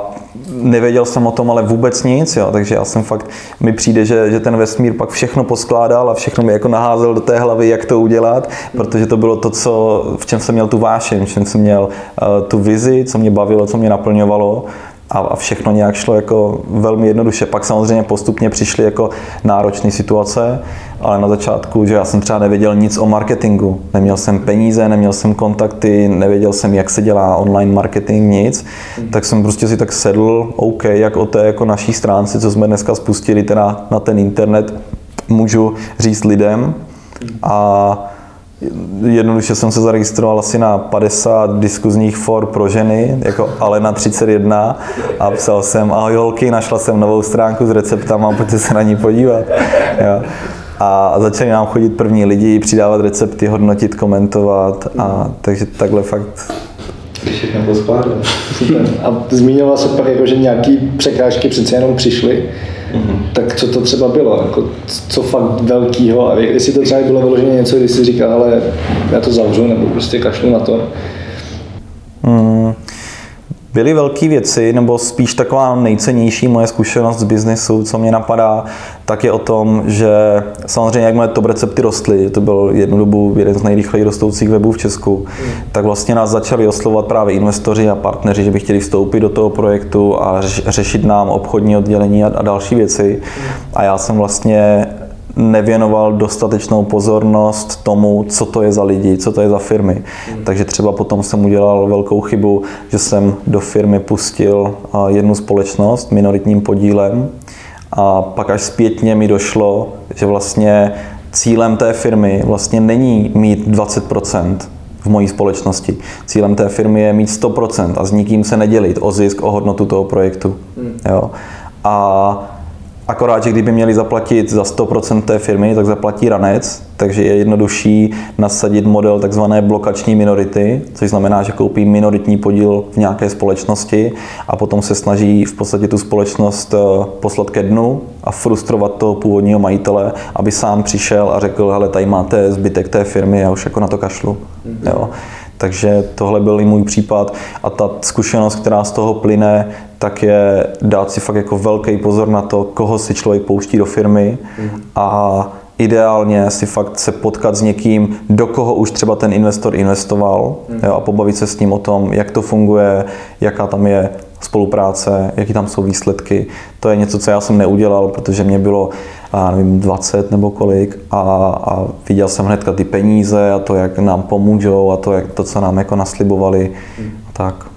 Speaker 2: nevěděl jsem o tom ale vůbec nic, jo. takže já jsem fakt, mi přijde, že, že ten vesmír pak všechno poskládal a všechno mi jako naházel do té hlavy, jak to udělat, protože to bylo to, co, v čem jsem měl tu vášeň, v čem jsem měl uh, tu vizi, co mě bavilo, co mě naplňovalo a všechno nějak šlo jako velmi jednoduše. Pak samozřejmě postupně přišly jako náročné situace, ale na začátku, že já jsem třeba nevěděl nic o marketingu. Neměl jsem peníze, neměl jsem kontakty, nevěděl jsem, jak se dělá online marketing, nic. Tak jsem prostě si tak sedl, OK, jak o té jako naší stránce, co jsme dneska spustili teda na ten internet, můžu říct lidem. A Jednoduše jsem se zaregistroval asi na 50 diskuzních for pro ženy, jako Alena 31 a psal jsem, ahoj holky, našla jsem novou stránku s receptama, pojďte se na ní podívat. Jo. A začali nám chodit první lidi, přidávat recepty, hodnotit, komentovat a takže takhle fakt
Speaker 1: všechno poskládat. A zmínila se pak, jako, že nějaký překážky přece jenom přišly. Mm-hmm. Tak co to třeba bylo? Jako, co fakt velkýho? A jestli to třeba bylo vyloženě něco, když si říkal, ale já to zavřu, nebo prostě kašlu na to?
Speaker 2: Mm, byly velké věci, nebo spíš taková nejcennější moje zkušenost z biznesu, co mě napadá, tak je o tom, že samozřejmě jak moje top recepty rostly, to byl jednu dobu jeden z nejrychleji rostoucích webů v Česku, mm. tak vlastně nás začali oslovovat právě investoři a partneři, že by chtěli vstoupit do toho projektu a řešit nám obchodní oddělení a, další věci. Mm. A já jsem vlastně nevěnoval dostatečnou pozornost tomu, co to je za lidi, co to je za firmy. Mm. Takže třeba potom jsem udělal velkou chybu, že jsem do firmy pustil jednu společnost minoritním podílem a pak až zpětně mi došlo, že vlastně cílem té firmy vlastně není mít 20% v mojí společnosti. Cílem té firmy je mít 100% a s nikým se nedělit o zisk, o hodnotu toho projektu. Mm. Jo. A Akorát, že kdyby měli zaplatit za 100% té firmy, tak zaplatí ranec, takže je jednodušší nasadit model takzvané blokační minority, což znamená, že koupí minoritní podíl v nějaké společnosti a potom se snaží v podstatě tu společnost eh, poslat ke dnu a frustrovat toho původního majitele, aby sám přišel a řekl, hele, tady máte zbytek té firmy, já už jako na to kašlu. Mm-hmm. Jo. Takže tohle byl i můj případ a ta zkušenost, která z toho plyne, tak je dát si fakt jako velký pozor na to, koho si člověk pouští do firmy a ideálně si fakt se potkat s někým, do koho už třeba ten investor investoval jo, a pobavit se s ním o tom, jak to funguje, jaká tam je spolupráce, jaký tam jsou výsledky. To je něco, co já jsem neudělal, protože mě bylo a nevím, 20 nebo kolik a, a viděl jsem hnedka ty peníze a to, jak nám pomůžou a to, jak to co nám jako naslibovali. Hmm. Tak.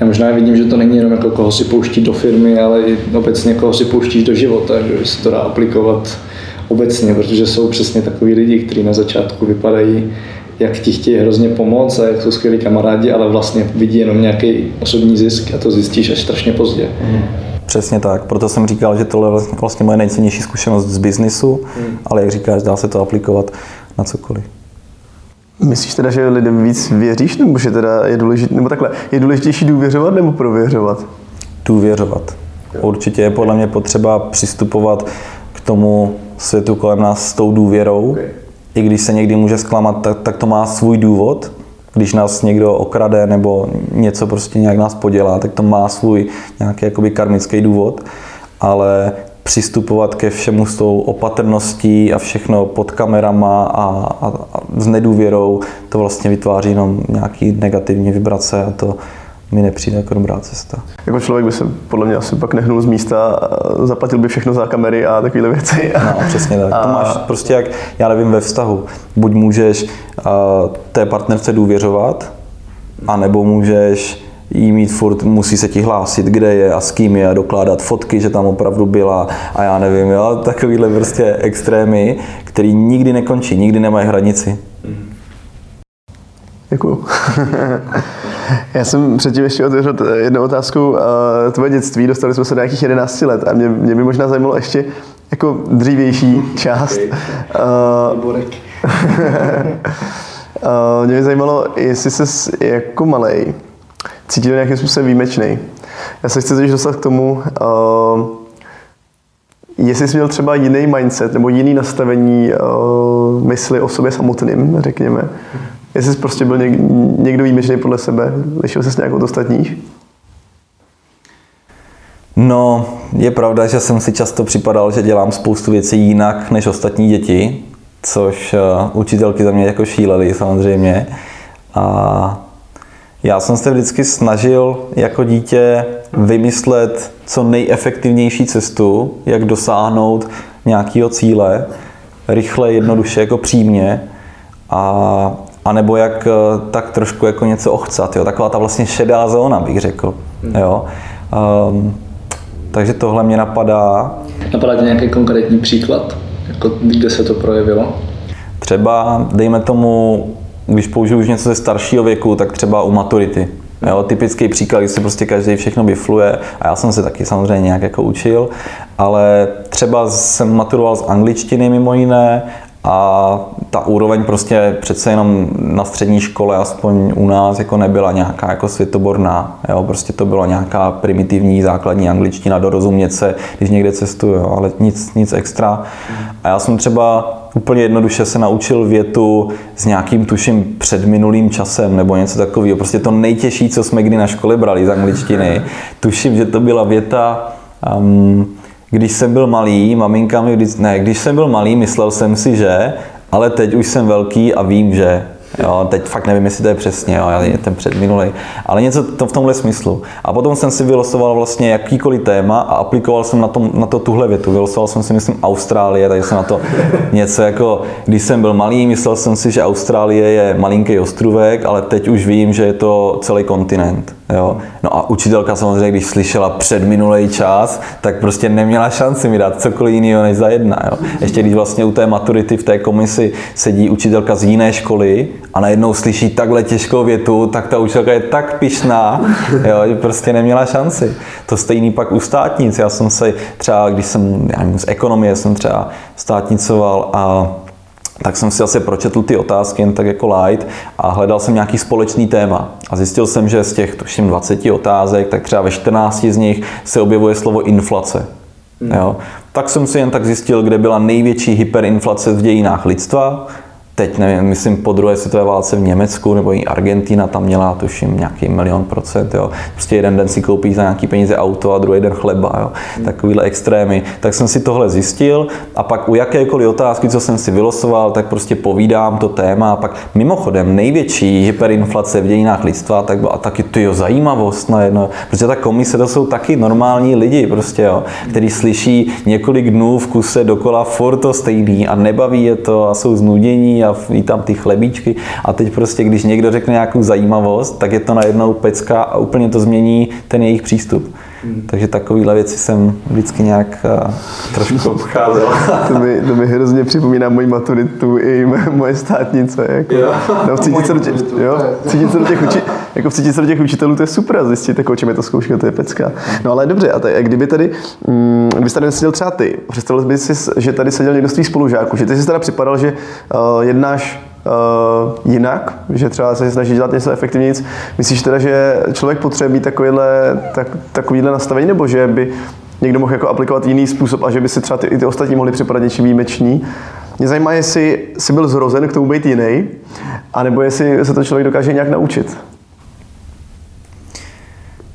Speaker 1: Já možná vidím, že to není jenom jako koho si pouští do firmy, ale i obecně koho si pouštíš do života, že se to dá aplikovat obecně, protože jsou přesně takový lidi, kteří na začátku vypadají, jak ti chtějí hrozně pomoct a jak jsou skvělí kamarádi, ale vlastně vidí jenom nějaký osobní zisk a to zjistíš až strašně pozdě. Mm.
Speaker 2: Přesně tak, proto jsem říkal, že tohle je vlastně moje nejcennější zkušenost z biznisu, mm. ale jak říkáš, dá se to aplikovat na cokoliv.
Speaker 3: Myslíš teda, že lidem víc věříš, nebo že teda je důležitý, nebo takhle, je důležitější důvěřovat nebo prověřovat?
Speaker 2: Důvěřovat. Určitě je podle mě potřeba přistupovat k tomu světu kolem nás s tou důvěrou. Okay. I když se někdy může zklamat, tak, tak to má svůj důvod. Když nás někdo okrade nebo něco prostě nějak nás podělá, tak to má svůj nějaký jakoby karmický důvod. Ale přistupovat ke všemu s tou opatrností a všechno pod kamerama a, a, a s nedůvěrou, to vlastně vytváří jenom nějaký negativní vibrace a to mi nepřijde jako dobrá cesta.
Speaker 3: Jako člověk by se podle mě asi pak nehnul z místa, zaplatil by všechno za kamery a takovéhle věci.
Speaker 2: No, přesně tak. A... To máš prostě jak, já nevím, ve vztahu. Buď můžeš uh, té partnerce důvěřovat, anebo můžeš jí mít furt, musí se ti hlásit, kde je a s kým je a dokládat fotky, že tam opravdu byla a já nevím, jo, takovýhle prostě extrémy, který nikdy nekončí, nikdy nemají hranici.
Speaker 3: Děkuju. Já jsem předtím ještě otevřel jednu otázku. Tvoje dětství, dostali jsme se do nějakých 11 let a mě, mě by možná zajímalo ještě jako dřívější část. Okay. Uh, mě by zajímalo, jestli jsi jako malej cítil nějakým způsobem výjimečný. Já se chci dostat k tomu, uh, jestli jsi měl třeba jiný mindset nebo jiný nastavení uh, mysli o sobě samotným, řekněme. Jestli jsi prostě byl něk, někdo výjimečný podle sebe, lišil se s nějakou od ostatních?
Speaker 2: No, je pravda, že jsem si často připadal, že dělám spoustu věcí jinak než ostatní děti, což uh, učitelky za mě jako šílely samozřejmě. A já jsem se vždycky snažil jako dítě vymyslet co nejefektivnější cestu, jak dosáhnout nějakého cíle, rychle, jednoduše, jako přímě. A, a nebo jak eh, tak trošku jako něco ochcat, jo? taková ta vlastně šedá zóna, bych řekl. Hmm. Jo? Um, takže tohle mě napadá.
Speaker 1: Napadá tě nějaký konkrétní příklad, jako kde se to projevilo?
Speaker 2: Třeba, dejme tomu, když použiju už něco ze staršího věku, tak třeba u maturity. Jo, typický příklad, kdy se prostě každý všechno bifluje a já jsem se taky samozřejmě nějak jako učil, ale třeba jsem maturoval z angličtiny mimo jiné a ta úroveň prostě přece jenom na střední škole, aspoň u nás, jako nebyla nějaká jako světoborná. Jo? Prostě to byla nějaká primitivní základní angličtina, dorozumět se, když někde cestuju, ale nic, nic extra. A já jsem třeba úplně jednoduše se naučil větu s nějakým tuším před minulým časem nebo něco takového. Prostě to nejtěžší, co jsme kdy na škole brali z angličtiny. Tuším, že to byla věta, um, když jsem byl malý, maminka mi vždycky, ne, když jsem byl malý, myslel jsem si, že, ale teď už jsem velký a vím, že. Jo, teď fakt nevím, jestli to je přesně, jo, je ten předminulý, ale něco to v tomhle smyslu. A potom jsem si vylosoval vlastně jakýkoliv téma a aplikoval jsem na, tom, na to tuhle větu. Vylosoval jsem si, myslím, Austrálie, takže jsem na to něco jako, když jsem byl malý, myslel jsem si, že Austrálie je malinký ostrůvek, ale teď už vím, že je to celý kontinent. Jo? No a učitelka samozřejmě, když slyšela před minulý čas, tak prostě neměla šanci mi dát cokoliv jiného než za jedna. Jo? Ještě když vlastně u té maturity v té komisi sedí učitelka z jiné školy a najednou slyší takhle těžkou větu, tak ta učitelka je tak pišná, jo, že prostě neměla šanci. To stejný pak u státnic. Já jsem se třeba, když jsem já nevím, z ekonomie jsem třeba státnicoval a tak jsem si asi pročetl ty otázky jen tak jako light a hledal jsem nějaký společný téma. A zjistil jsem, že z těch tuším 20 otázek, tak třeba ve 14 z nich se objevuje slovo inflace. Hmm. Jo? Tak jsem si jen tak zjistil, kde byla největší hyperinflace v dějinách lidstva teď nevím, myslím po druhé světové válce v Německu nebo i Argentina tam měla tuším nějaký milion procent, jo. Prostě jeden den si koupí za nějaký peníze auto a druhý den chleba, jo. Takovýhle extrémy. Tak jsem si tohle zjistil a pak u jakékoliv otázky, co jsem si vylosoval, tak prostě povídám to téma a pak mimochodem největší hyperinflace v dějinách lidstva, tak byla taky ty zajímavost na jedno, protože ta komise to jsou taky normální lidi, prostě jo, který slyší několik dnů v kuse dokola furt to stejný a nebaví je to a jsou znudění a jí tam ty chlebíčky a teď prostě, když někdo řekne nějakou zajímavost, tak je to najednou pecka a úplně to změní ten jejich přístup. Hmm. Takže takovéhle věci jsem vždycky nějak uh, trošku obcházel.
Speaker 3: to, mi, to mi hrozně připomíná moji maturitu i moje státnice. Jako, jo. No, cítit, se do těch, jo, cítit se do těch, uči, jako cítit se do těch učitelů, to je super zjistit, jako, čem je to zkouška, to je pecka. No ale dobře, a tady, kdyby tady, mm, kdyby tady seděl třeba ty, představil bys si, že tady seděl někdo z tvých spolužáků, že ty jsi teda připadal, že uh, jednáš uh, jinak, že třeba se snaží dělat něco efektivněji. Myslíš teda, že člověk potřebuje takovýhle, tak, takovýhle nastavení, nebo že by někdo mohl jako aplikovat jiný způsob a že by si třeba ty, i ty ostatní mohli připadat něčím výjimeční? Mě zajímá, jestli jsi byl zrozen k tomu být jiný, anebo jestli se to člověk dokáže nějak naučit.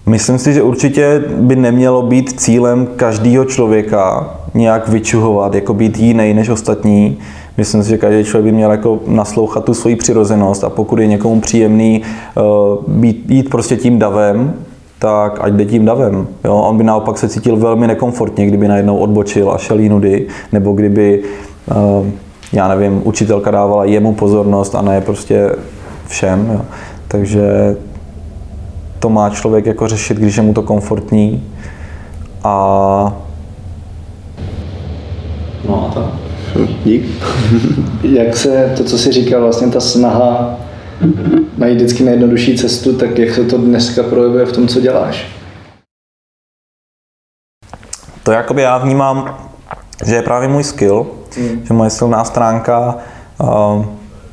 Speaker 2: Myslím si, že určitě by nemělo být cílem každého člověka nějak vyčuhovat, jako být jiný než ostatní. Myslím si, že každý člověk by měl jako naslouchat tu svoji přirozenost a pokud je někomu příjemný uh, být, jít prostě tím davem, tak ať jde tím davem. Jo? On by naopak se cítil velmi nekomfortně, kdyby najednou odbočil a šel jinudy, nebo kdyby, uh, já nevím, učitelka dávala jemu pozornost a ne prostě všem. Jo? Takže to má člověk jako řešit, když je mu to komfortní. A
Speaker 1: No a tak. Dík. jak se, to, co jsi říkal, vlastně ta snaha najít vždycky nejjednodušší cestu, tak jak se to dneska projevuje v tom, co děláš?
Speaker 2: To jakoby já vnímám, že je právě můj skill, mm. že moje silná stránka uh,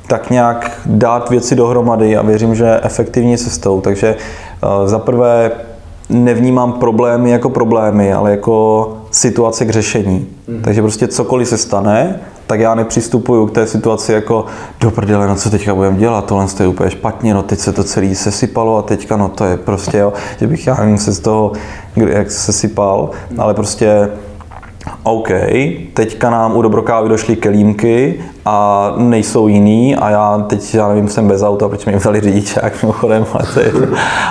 Speaker 2: tak nějak dát věci dohromady a věřím, že efektivní cestou. Takže uh, za prvé nevnímám problémy jako problémy, ale jako situace k řešení. Mm. Takže prostě cokoliv se stane, tak já nepřistupuju k té situaci jako do prdele, no co teďka budeme dělat, tohle je úplně špatně, no teď se to celý sesypalo a teďka no to je prostě, jo, že bych já nevím se z toho, jak se sypal, ale prostě OK, teďka nám u Dobrokávy došly kelímky a nejsou jiný a já teď, já nevím, jsem bez auta, proč mi vzali řidičák mimochodem, ale, to je,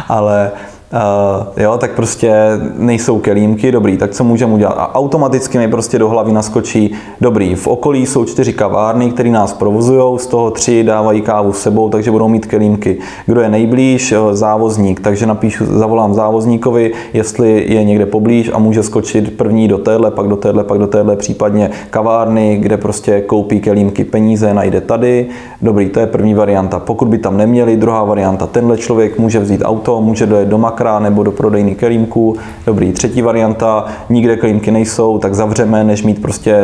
Speaker 2: ale Uh, jo, tak prostě nejsou kelímky, dobrý, tak co můžeme udělat? A automaticky mi prostě do hlavy naskočí, dobrý, v okolí jsou čtyři kavárny, které nás provozují, z toho tři dávají kávu s sebou, takže budou mít kelímky. Kdo je nejblíž? Závozník, takže napíšu, zavolám závozníkovi, jestli je někde poblíž a může skočit první do téhle, pak do téhle, pak do téhle, případně kavárny, kde prostě koupí kelímky peníze, najde tady. Dobrý, to je první varianta. Pokud by tam neměli, druhá varianta, tenhle člověk může vzít auto, může dojet do makra, nebo do prodejny kelímku. Dobrý, třetí varianta, nikde kelímky nejsou, tak zavřeme, než mít prostě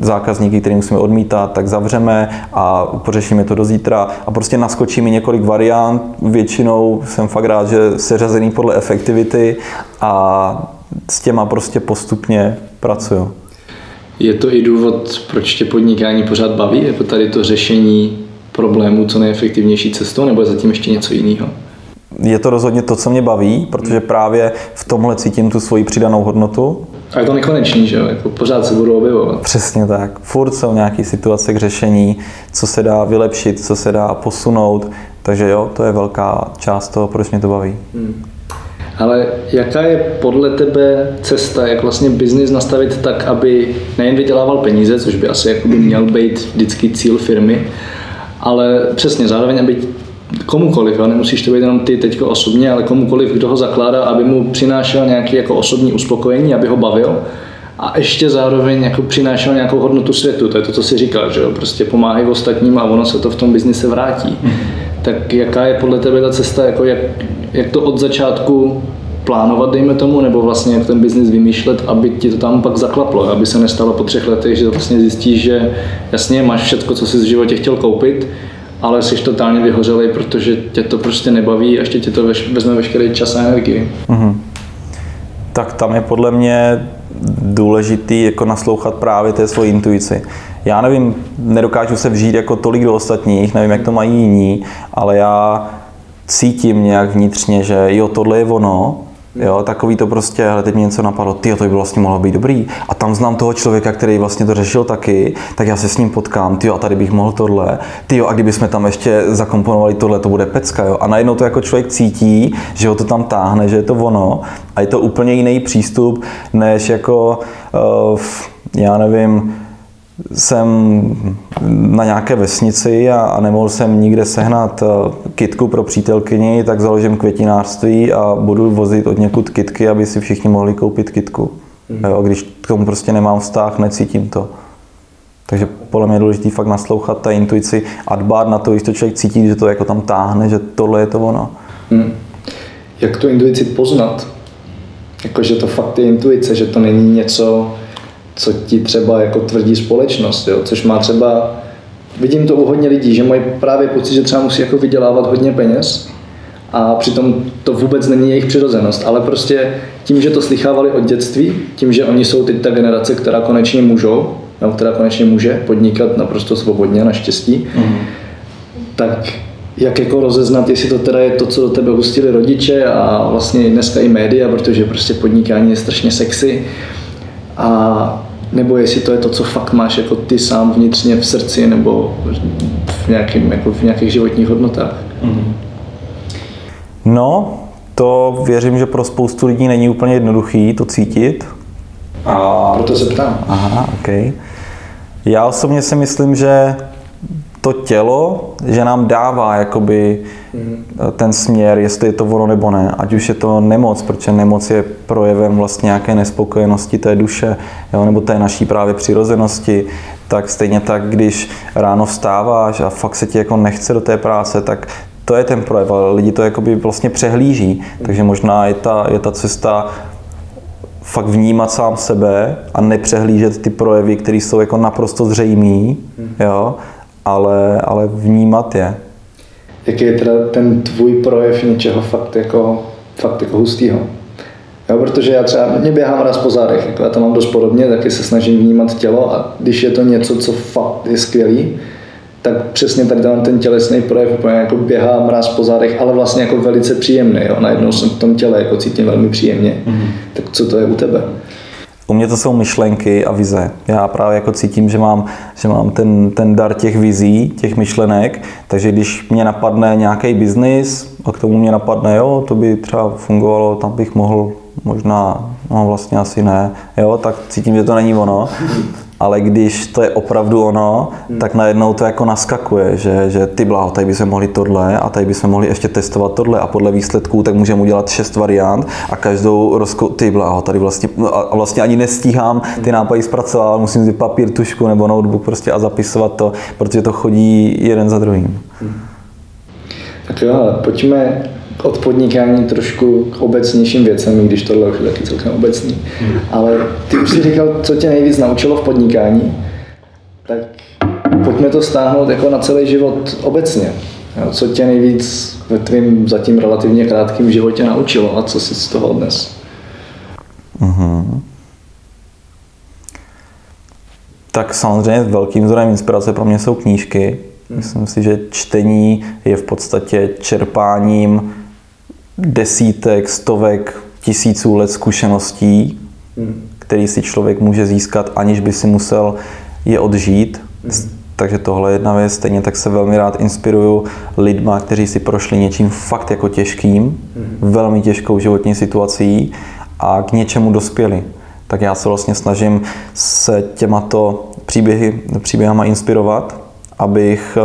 Speaker 2: zákazníky, který musíme odmítat, tak zavřeme a pořešíme to do zítra a prostě naskočí mi několik variant. Většinou jsem fakt rád, že seřazený podle efektivity a s těma prostě postupně pracuju.
Speaker 1: Je to i důvod, proč tě podnikání pořád baví? Jako tady to řešení problémů co nejefektivnější cestou, nebo je zatím ještě něco jiného?
Speaker 2: Je to rozhodně to, co mě baví, protože právě v tomhle cítím tu svoji přidanou hodnotu.
Speaker 1: A je to nekonečný, že jo? Jako pořád se budou objevovat.
Speaker 2: Přesně tak. Furt jsou nějaké situace k řešení, co se dá vylepšit, co se dá posunout. Takže jo, to je velká část toho, proč mě to baví. Hmm.
Speaker 1: Ale jaká je podle tebe cesta, jak vlastně biznis nastavit tak, aby nejen vydělával peníze, což by asi jako by měl být vždycky cíl firmy, ale přesně zároveň, aby komukoliv, jo? nemusíš to být jenom ty teďko osobně, ale komukoliv, kdo ho zakládá, aby mu přinášel nějaké jako osobní uspokojení, aby ho bavil a ještě zároveň jako přinášel nějakou hodnotu světu. To je to, co si říkal, že jo? prostě pomáhají ostatním a ono se to v tom biznise vrátí. Tak jaká je podle tebe ta cesta, jako jak, jak to od začátku plánovat, dejme tomu, nebo vlastně jak ten biznis vymýšlet, aby ti to tam pak zaklaplo, aby se nestalo po třech letech, že vlastně zjistíš, že jasně máš všechno, co jsi v životě chtěl koupit, ale jsi totálně vyhořelý, protože tě to prostě nebaví a ještě tě to vezme veškerý čas a energii. Mm-hmm.
Speaker 2: Tak tam je podle mě důležitý jako naslouchat právě té svoji intuici. Já nevím, nedokážu se vžít jako tolik do ostatních, nevím, jak to mají jiní, ale já cítím nějak vnitřně, že jo, tohle je ono, Jo, takový to prostě, ale teď mi něco napadlo, ty to by vlastně mohlo být dobrý. A tam znám toho člověka, který vlastně to řešil taky, tak já se s ním potkám, ty a tady bych mohl tohle, ty a kdybychom tam ještě zakomponovali tohle, to bude pecka, jo. A najednou to jako člověk cítí, že ho to tam táhne, že je to ono a je to úplně jiný přístup, než jako, uh, já nevím, jsem na nějaké vesnici a, a nemohl jsem nikde sehnat eh, kitku pro přítelkyni, tak založím květinářství a budu vozit od někud kitky, aby si všichni mohli koupit kitku. Mm. Jo, když k tomu prostě nemám vztah, necítím to. Takže podle mě je důležité fakt naslouchat té intuici a dbát na to, když to člověk cítí, že to jako tam táhne, že tohle je to ono. Mm.
Speaker 1: Jak tu intuici poznat? Jakože to fakt je intuice, že to není něco, co ti třeba jako tvrdí společnost, jo? což má třeba, vidím to u hodně lidí, že mají právě pocit, že třeba musí jako vydělávat hodně peněz a přitom to vůbec není jejich přirozenost, ale prostě tím, že to slychávali od dětství, tím, že oni jsou teď ta generace, která konečně můžou, no, která konečně může podnikat naprosto svobodně, naštěstí, mm. tak jak jako rozeznat, jestli to teda je to, co do tebe hustili rodiče a vlastně dneska i média, protože prostě podnikání je strašně sexy a nebo jestli to je to, co fakt máš jako ty sám vnitřně v srdci nebo v, nějakým, jako v nějakých životních hodnotách. Mm-hmm.
Speaker 2: No, to věřím, že pro spoustu lidí není úplně jednoduchý to cítit.
Speaker 1: A proto se ptám.
Speaker 2: Aha, ok. Já osobně si myslím, že to tělo, že nám dává jakoby mm. ten směr, jestli je to ono nebo ne. Ať už je to nemoc, protože nemoc je projevem vlastně nějaké nespokojenosti té duše, jo, nebo té naší právě přirozenosti, tak stejně tak, když ráno vstáváš a fakt se ti jako nechce do té práce, tak to je ten projev, ale lidi to jakoby vlastně přehlíží. Mm. Takže možná je ta, je ta cesta fakt vnímat sám sebe a nepřehlížet ty projevy, které jsou jako naprosto zřejmý, mm. jo, ale, ale vnímat je.
Speaker 1: Jaký je teda ten tvůj projev něčeho fakt jako, fakt jako hustýho? Jo, protože já třeba mě běhám raz po zádech, jako já to mám dost podobně, taky se snažím vnímat tělo a když je to něco, co fakt je skvělý, tak přesně tak dám ten tělesný projev, úplně jako běhám raz po zádech, ale vlastně jako velice příjemný, jo. najednou jsem v tom těle jako cítím velmi příjemně. Mm-hmm. Tak co to je u tebe?
Speaker 2: U mě to jsou myšlenky a vize. Já právě jako cítím, že mám, že mám ten, ten dar těch vizí, těch myšlenek, takže když mě napadne nějaký biznis a k tomu mě napadne, jo, to by třeba fungovalo, tam bych mohl možná, no vlastně asi ne, jo, tak cítím, že to není ono ale když to je opravdu ono, hmm. tak najednou to jako naskakuje, že, že ty bláho, tady bychom mohli tohle a tady bychom mohli ještě testovat tohle a podle výsledků tak můžeme udělat šest variant a každou rozko... ty bláho, tady vlastně, no a vlastně ani nestíhám ty nápady zpracovat, musím vzít papír, tušku nebo notebook prostě a zapisovat to, protože to chodí jeden za druhým. Hmm.
Speaker 1: Tak jo, pojďme od podnikání trošku k obecnějším věcem, když tohle už je taky celkem obecný. Hmm. Ale ty už si říkal, co tě nejvíc naučilo v podnikání, tak pojďme to stáhnout jako na celý život obecně. Co tě nejvíc ve tvém zatím relativně krátkém životě naučilo a co jsi z toho odnes? Mm-hmm.
Speaker 2: Tak samozřejmě velkým zdrojem inspirace pro mě jsou knížky. Hmm. Myslím si, že čtení je v podstatě čerpáním desítek, stovek, tisíců let zkušeností, hmm. který si člověk může získat, aniž by si musel je odžít. Hmm. Takže tohle je jedna věc. Stejně tak se velmi rád inspiruju lidma, kteří si prošli něčím fakt jako těžkým, hmm. velmi těžkou životní situací a k něčemu dospěli. Tak já se vlastně snažím se těmato příběhy, příběhama inspirovat, abych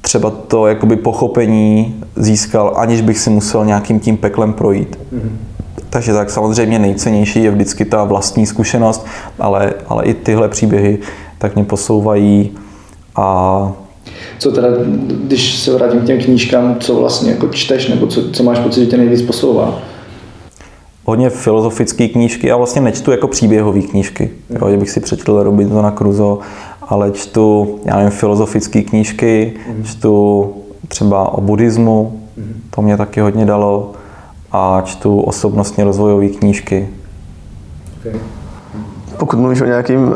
Speaker 2: třeba to jakoby pochopení získal, aniž bych si musel nějakým tím peklem projít. Mm-hmm. Takže tak samozřejmě nejcennější je vždycky ta vlastní zkušenost, ale, ale i tyhle příběhy tak mě posouvají a
Speaker 1: co teda, když se vrátím k těm knížkám, co vlastně jako čteš, nebo co, co máš pocit, že tě nejvíc posouvá?
Speaker 2: Hodně filozofické knížky. Já vlastně nečtu jako příběhové knížky. Jo, že bych si přečetl Robinsona Crusoe, ale čtu, já nevím, filozofické knížky, mm. čtu třeba o buddhismu, mm. to mě taky hodně dalo, a čtu osobnostně rozvojové knížky.
Speaker 3: Okay. Pokud mluvíš o nějakým, uh,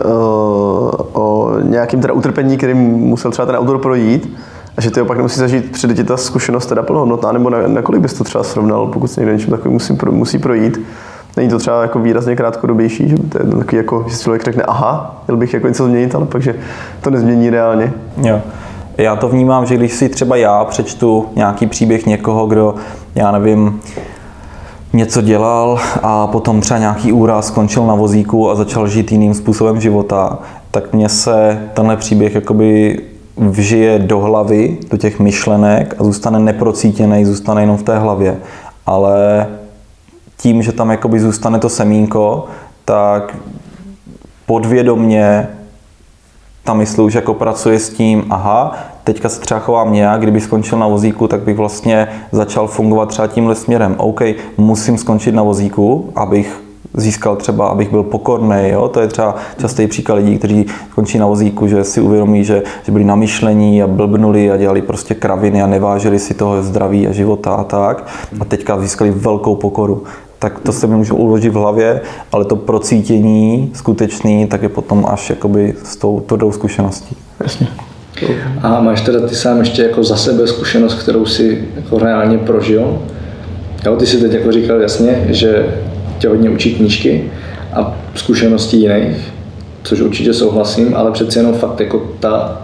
Speaker 3: o nějakým teda utrpení, kterým musel třeba ten autor projít, a že ty opak nemusí zažít, přijde ti ta zkušenost teda plnohodnotná, nebo na, na kolik bys to třeba srovnal, pokud se někdo něčím takovým musí, musí projít. Není to třeba jako výrazně krátkodobější, že to je takový jako, že člověk řekne, aha, měl bych jako něco změnit, ale pak, že to nezmění reálně.
Speaker 2: Jo. Já to vnímám, že když si třeba já přečtu nějaký příběh někoho, kdo, já nevím, něco dělal a potom třeba nějaký úraz skončil na vozíku a začal žít jiným způsobem života, tak mně se tenhle příběh jakoby vžije do hlavy, do těch myšlenek a zůstane neprocítěný, zůstane jenom v té hlavě. Ale tím, že tam jakoby zůstane to semínko, tak podvědomně ta mysl už jako pracuje s tím, aha, teďka se třeba chovám nějak, kdyby skončil na vozíku, tak bych vlastně začal fungovat třeba tímhle směrem. OK, musím skončit na vozíku, abych získal třeba, abych byl pokorný. Jo? To je třeba častý příklad lidí, kteří končí na vozíku, že si uvědomí, že, že byli namyšlení a blbnuli a dělali prostě kraviny a nevážili si toho zdraví a života a tak. A teďka získali velkou pokoru tak to se mi můžu uložit v hlavě, ale to procítění skutečný, tak je potom až jakoby s tou tvrdou zkušeností.
Speaker 3: Jasně.
Speaker 1: A máš teda ty sám ještě jako za sebe zkušenost, kterou si jako reálně prožil? Jo, ty si teď jako říkal jasně, že tě hodně učí knížky a zkušenosti jiných, což určitě souhlasím, ale přeci jenom fakt jako ta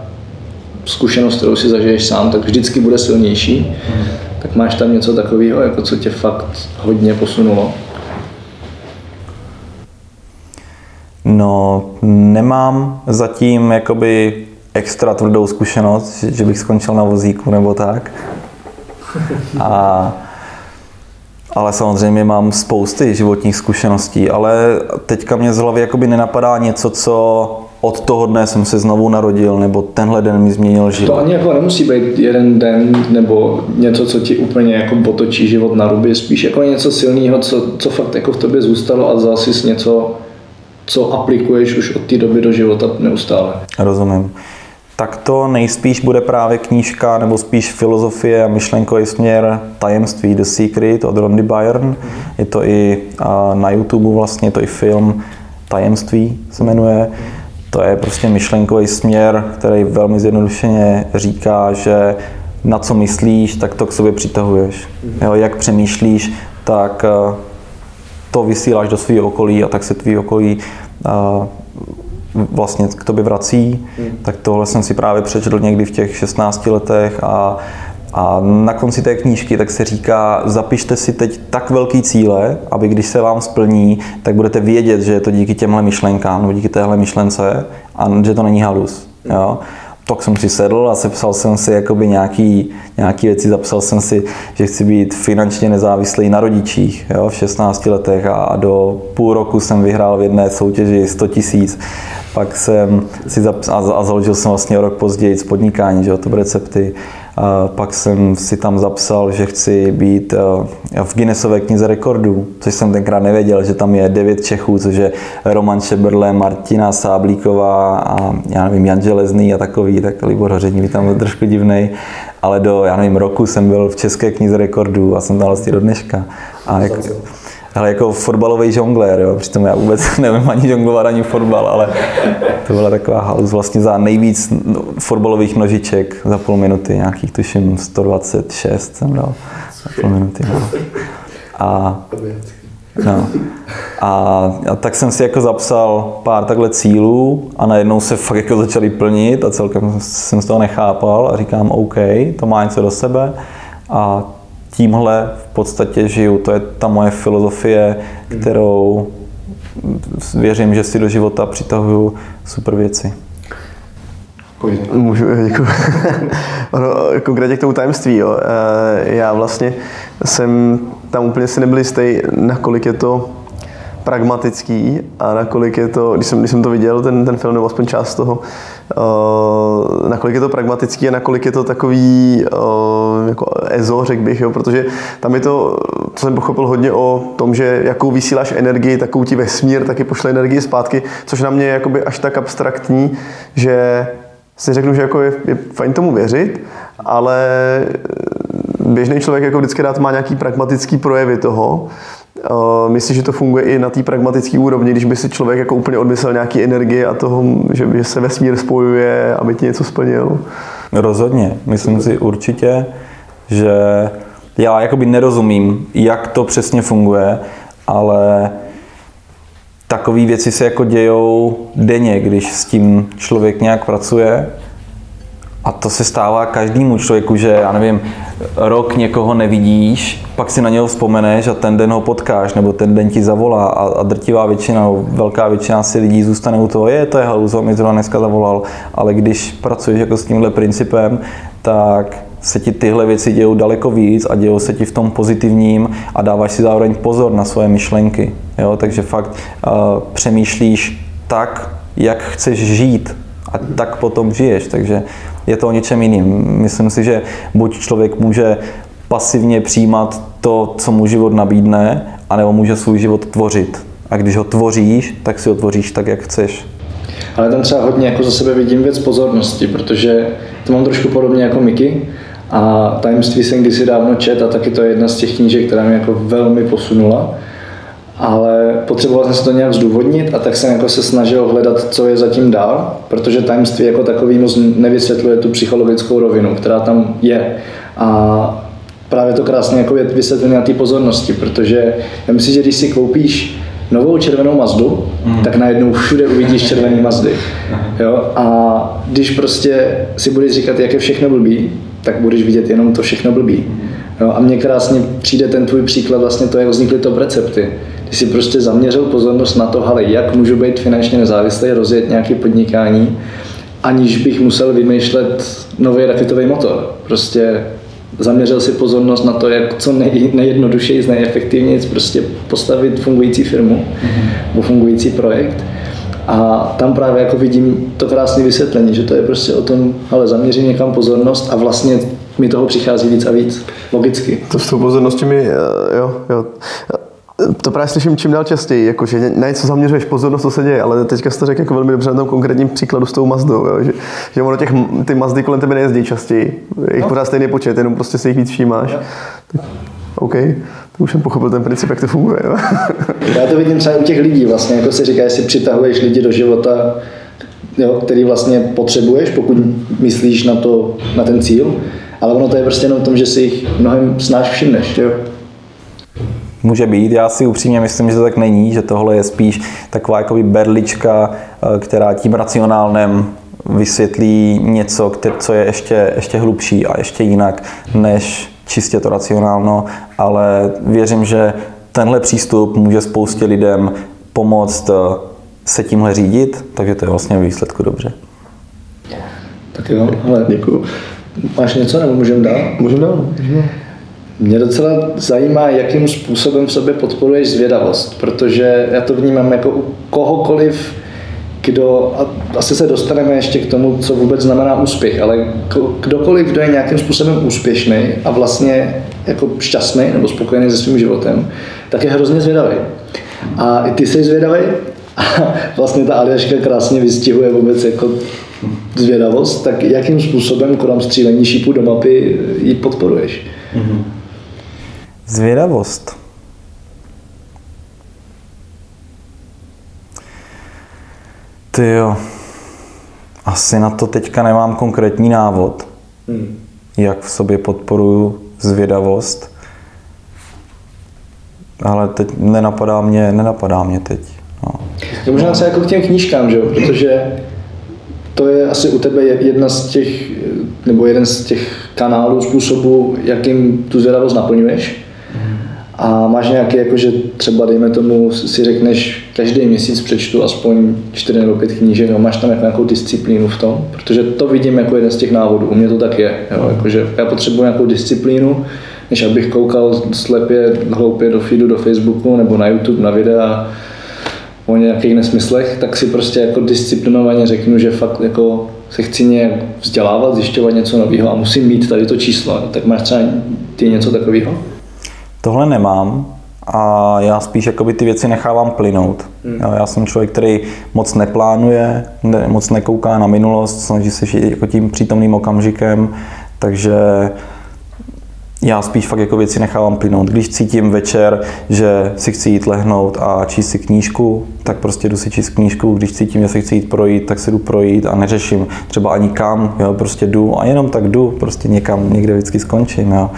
Speaker 1: zkušenost, kterou si zažiješ sám, tak vždycky bude silnější. Hmm. Tak máš tam něco takového, jako co tě fakt hodně posunulo?
Speaker 2: No, nemám zatím jakoby extra tvrdou zkušenost, že bych skončil na vozíku nebo tak. A, ale samozřejmě mám spousty životních zkušeností, ale teďka mě z hlavy jakoby nenapadá něco, co od toho dne jsem se znovu narodil, nebo tenhle den mi změnil život.
Speaker 1: To ani jako nemusí být jeden den, nebo něco, co ti úplně jako potočí život na ruby, spíš jako něco silného, co, co fakt jako v tobě zůstalo a vzal jsi něco, co aplikuješ už od té doby do života neustále.
Speaker 2: Rozumím. Tak to nejspíš bude právě knížka, nebo spíš filozofie a myšlenkový směr Tajemství The Secret od Rondy Byrne. Je to i na YouTube vlastně, je to i film Tajemství se jmenuje. To je prostě myšlenkový směr, který velmi zjednodušeně říká, že na co myslíš, tak to k sobě přitahuješ. Jo, jak přemýšlíš, tak eh, to vysíláš do svého okolí a tak se tvý okolí eh, vlastně k tobě vrací. Tak tohle jsem si právě přečetl někdy v těch 16 letech a a na konci té knížky tak se říká, zapište si teď tak velký cíle, aby když se vám splní, tak budete vědět, že je to díky těmhle myšlenkám, nebo díky téhle myšlence a že to není halus. Jo? Tak jsem si sedl a sepsal jsem si jakoby nějaký, nějaký věci, zapsal jsem si, že chci být finančně nezávislý na rodičích jo, v 16 letech a do půl roku jsem vyhrál v jedné soutěži 100 tisíc. Pak jsem si zapsal a založil jsem vlastně rok později z podnikání, že jo, to recepty. Pak jsem si tam zapsal, že chci být eh, v Guinnessové knize rekordů, což jsem tenkrát nevěděl, že tam je devět Čechů, což je Roman Šeberle, Martina Sáblíková a já nevím, Jan Železný a takový, tak Libor Hořední tam byl trošku divnej, ale do, já nevím, roku jsem byl v České knize rekordů a jsem tam vlastně do dneška. A jak, ale jako fotbalový žonglér, jo. Přitom já vůbec nevím ani žonglovat, ani fotbal, ale to byla taková halus vlastně za nejvíc fotbalových nožiček za půl minuty, nějakých tuším 126 jsem dal za půl minuty. No. A, no. A, a, tak jsem si jako zapsal pár takhle cílů a najednou se fakt jako začaly plnit a celkem jsem z toho nechápal a říkám OK, to má něco do sebe a tímhle v podstatě žiju. To je ta moje filozofie, kterou věřím, že si do života přitahuju super věci.
Speaker 3: Můžu, děkuji. ono, konkrétně k tomu tajemství, jo. Eh, já vlastně jsem tam úplně si nebyl jistý, nakolik je to pragmatický a nakolik je to, když jsem, když jsem to viděl, ten, ten film, nebo aspoň část toho, nakolik je to pragmatický a nakolik je to takový uh, jako EZO, řekl bych, jo, protože tam je to, co jsem pochopil hodně o tom, že jakou vysíláš energii, takovou ti vesmír taky pošle energii zpátky, což na mě je jakoby až tak abstraktní, že si řeknu, že jako je, je fajn tomu věřit, ale běžný člověk jako vždycky rád má nějaký pragmatický projevy toho. Myslím, že to funguje i na té pragmatické úrovni, když by si člověk jako úplně odmyslel nějaký energie a toho, že, že se vesmír spojuje, aby ti něco splnil.
Speaker 2: Rozhodně. Myslím si určitě, že já jakoby nerozumím, jak to přesně funguje, ale takové věci se jako dějou denně, když s tím člověk nějak pracuje. A to se stává každému člověku, že já nevím, rok někoho nevidíš, pak si na něho vzpomeneš a ten den ho potkáš, nebo ten den ti zavolá a, a drtivá většina, velká většina si lidí zůstane u toho, je, to je haluzo, mi zrovna dneska zavolal, ale když pracuješ jako s tímhle principem, tak se ti tyhle věci dějou daleko víc a dějou se ti v tom pozitivním a dáváš si zároveň pozor na svoje myšlenky. Jo? Takže fakt uh, přemýšlíš tak, jak chceš žít a tak potom žiješ. Takže je to o něčem jiným. Myslím si, že buď člověk může pasivně přijímat to, co mu život nabídne, anebo může svůj život tvořit. A když ho tvoříš, tak si ho tvoříš tak, jak chceš.
Speaker 1: Ale tam třeba hodně jako za sebe vidím věc pozornosti, protože to mám trošku podobně jako Miky. A tajemství jsem kdysi dávno čet a taky to je jedna z těch knížek, která mě jako velmi posunula. Ale potřeboval jsem se to nějak zdůvodnit a tak jsem jako se snažil hledat, co je zatím dál, protože tajemství jako takový moc nevysvětluje tu psychologickou rovinu, která tam je. A právě to krásně jako je vysvětlené na té pozornosti, protože já myslím, že když si koupíš novou červenou Mazdu, mm. tak najednou všude uvidíš červený Mazdy. Jo? A když prostě si budeš říkat, jak je všechno blbý, tak budeš vidět jenom to všechno blbý. Jo? A mně krásně přijde ten tvůj příklad, vlastně to, jak vznikly to recepty. Ty si prostě zaměřil pozornost na to, ale jak můžu být finančně nezávislý, rozjet nějaké podnikání, aniž bych musel vymýšlet nový raketový motor. Prostě zaměřil si pozornost na to, jak co nej, nejjednodušeji, nejefektivněji prostě postavit fungující firmu mm-hmm. nebo fungující projekt. A tam právě jako vidím to krásné vysvětlení, že to je prostě o tom, ale zaměřit někam pozornost a vlastně mi toho přichází víc a víc, logicky.
Speaker 3: To s tou pozorností mi, eh, jo, jo to právě slyším čím dál častěji, jako, že na něco zaměřuješ pozornost, co se děje, ale teďka jsi to řekl jako velmi dobře na tom konkrétním příkladu s tou Mazdou, jo, že, že ono těch, ty Mazdy kolem tebe nejezdí častěji, jich no. pořád stejný počet, jenom prostě si jich víc všímáš. Tak, OK, to už jsem pochopil ten princip, jak to funguje. Jo.
Speaker 1: Já to vidím třeba u těch lidí vlastně, jako si říká, jestli přitahuješ lidi do života, jo, který vlastně potřebuješ, pokud myslíš na, to, na ten cíl, ale ono to je prostě jenom v tom, že si jich mnohem snáš všimneš. Jo.
Speaker 2: Může být, já si upřímně myslím, že to tak není, že tohle je spíš taková jakoby berlička, eh, která tím racionálnem vysvětlí něco, co je ještě, ještě hlubší a ještě jinak, než čistě to racionálno, ale věřím, že tenhle přístup může spoustě lidem pomoct eh, se tímhle řídit, takže to je vlastně výsledku dobře.
Speaker 1: Tak jo, ale děkuji. Máš něco nebo můžeme dál?
Speaker 3: Můžeme dál. Můžeme dál.
Speaker 1: Mě docela zajímá, jakým způsobem v sobě podporuješ zvědavost, protože já to vnímám jako u kohokoliv, kdo, a asi se dostaneme ještě k tomu, co vůbec znamená úspěch, ale kdokoliv, kdo je nějakým způsobem úspěšný a vlastně jako šťastný nebo spokojený se svým životem, tak je hrozně zvědavý. A i ty jsi zvědavý a vlastně ta Aljaška krásně vystihuje vůbec jako zvědavost, tak jakým způsobem, krom střílení šípu do mapy, ji podporuješ? Mm-hmm.
Speaker 2: Zvědavost. Ty jo, asi na to teďka nemám konkrétní návod, hmm. jak v sobě podporuju zvědavost, ale teď nenapadá mě, nenapadá mě teď. No.
Speaker 1: Je možná se jako k těm knížkám, že jo? protože to je asi u tebe jedna z těch, nebo jeden z těch kanálů, způsobů, jakým tu zvědavost naplňuješ. A máš nějaký, jako, že třeba dejme tomu, si řekneš, každý měsíc přečtu aspoň 4 nebo 5 knížek, no, máš tam jako nějakou disciplínu v tom, protože to vidím jako jeden z těch návodů, u mě to tak je, jo, jakože já potřebuji nějakou disciplínu, než abych koukal slepě, hloupě do feedu, do Facebooku nebo na YouTube, na videa o nějakých nesmyslech, tak si prostě jako disciplinovaně řeknu, že fakt jako se chci nějak vzdělávat, zjišťovat něco nového a musím mít tady to číslo. Tak máš třeba ty něco takového?
Speaker 2: Tohle nemám a já spíš jakoby ty věci nechávám plynout. Hmm. Já jsem člověk, který moc neplánuje, ne, moc nekouká na minulost, snaží se žít jako tím přítomným okamžikem, takže já spíš fakt jako věci nechávám plynout. Když cítím večer, že si chci jít lehnout a číst si knížku, tak prostě jdu si číst knížku. Když cítím, že si chci jít projít, tak se jdu projít a neřeším třeba ani kam, jo, prostě jdu a jenom tak jdu, prostě někam, někde vždycky skončím. Jo.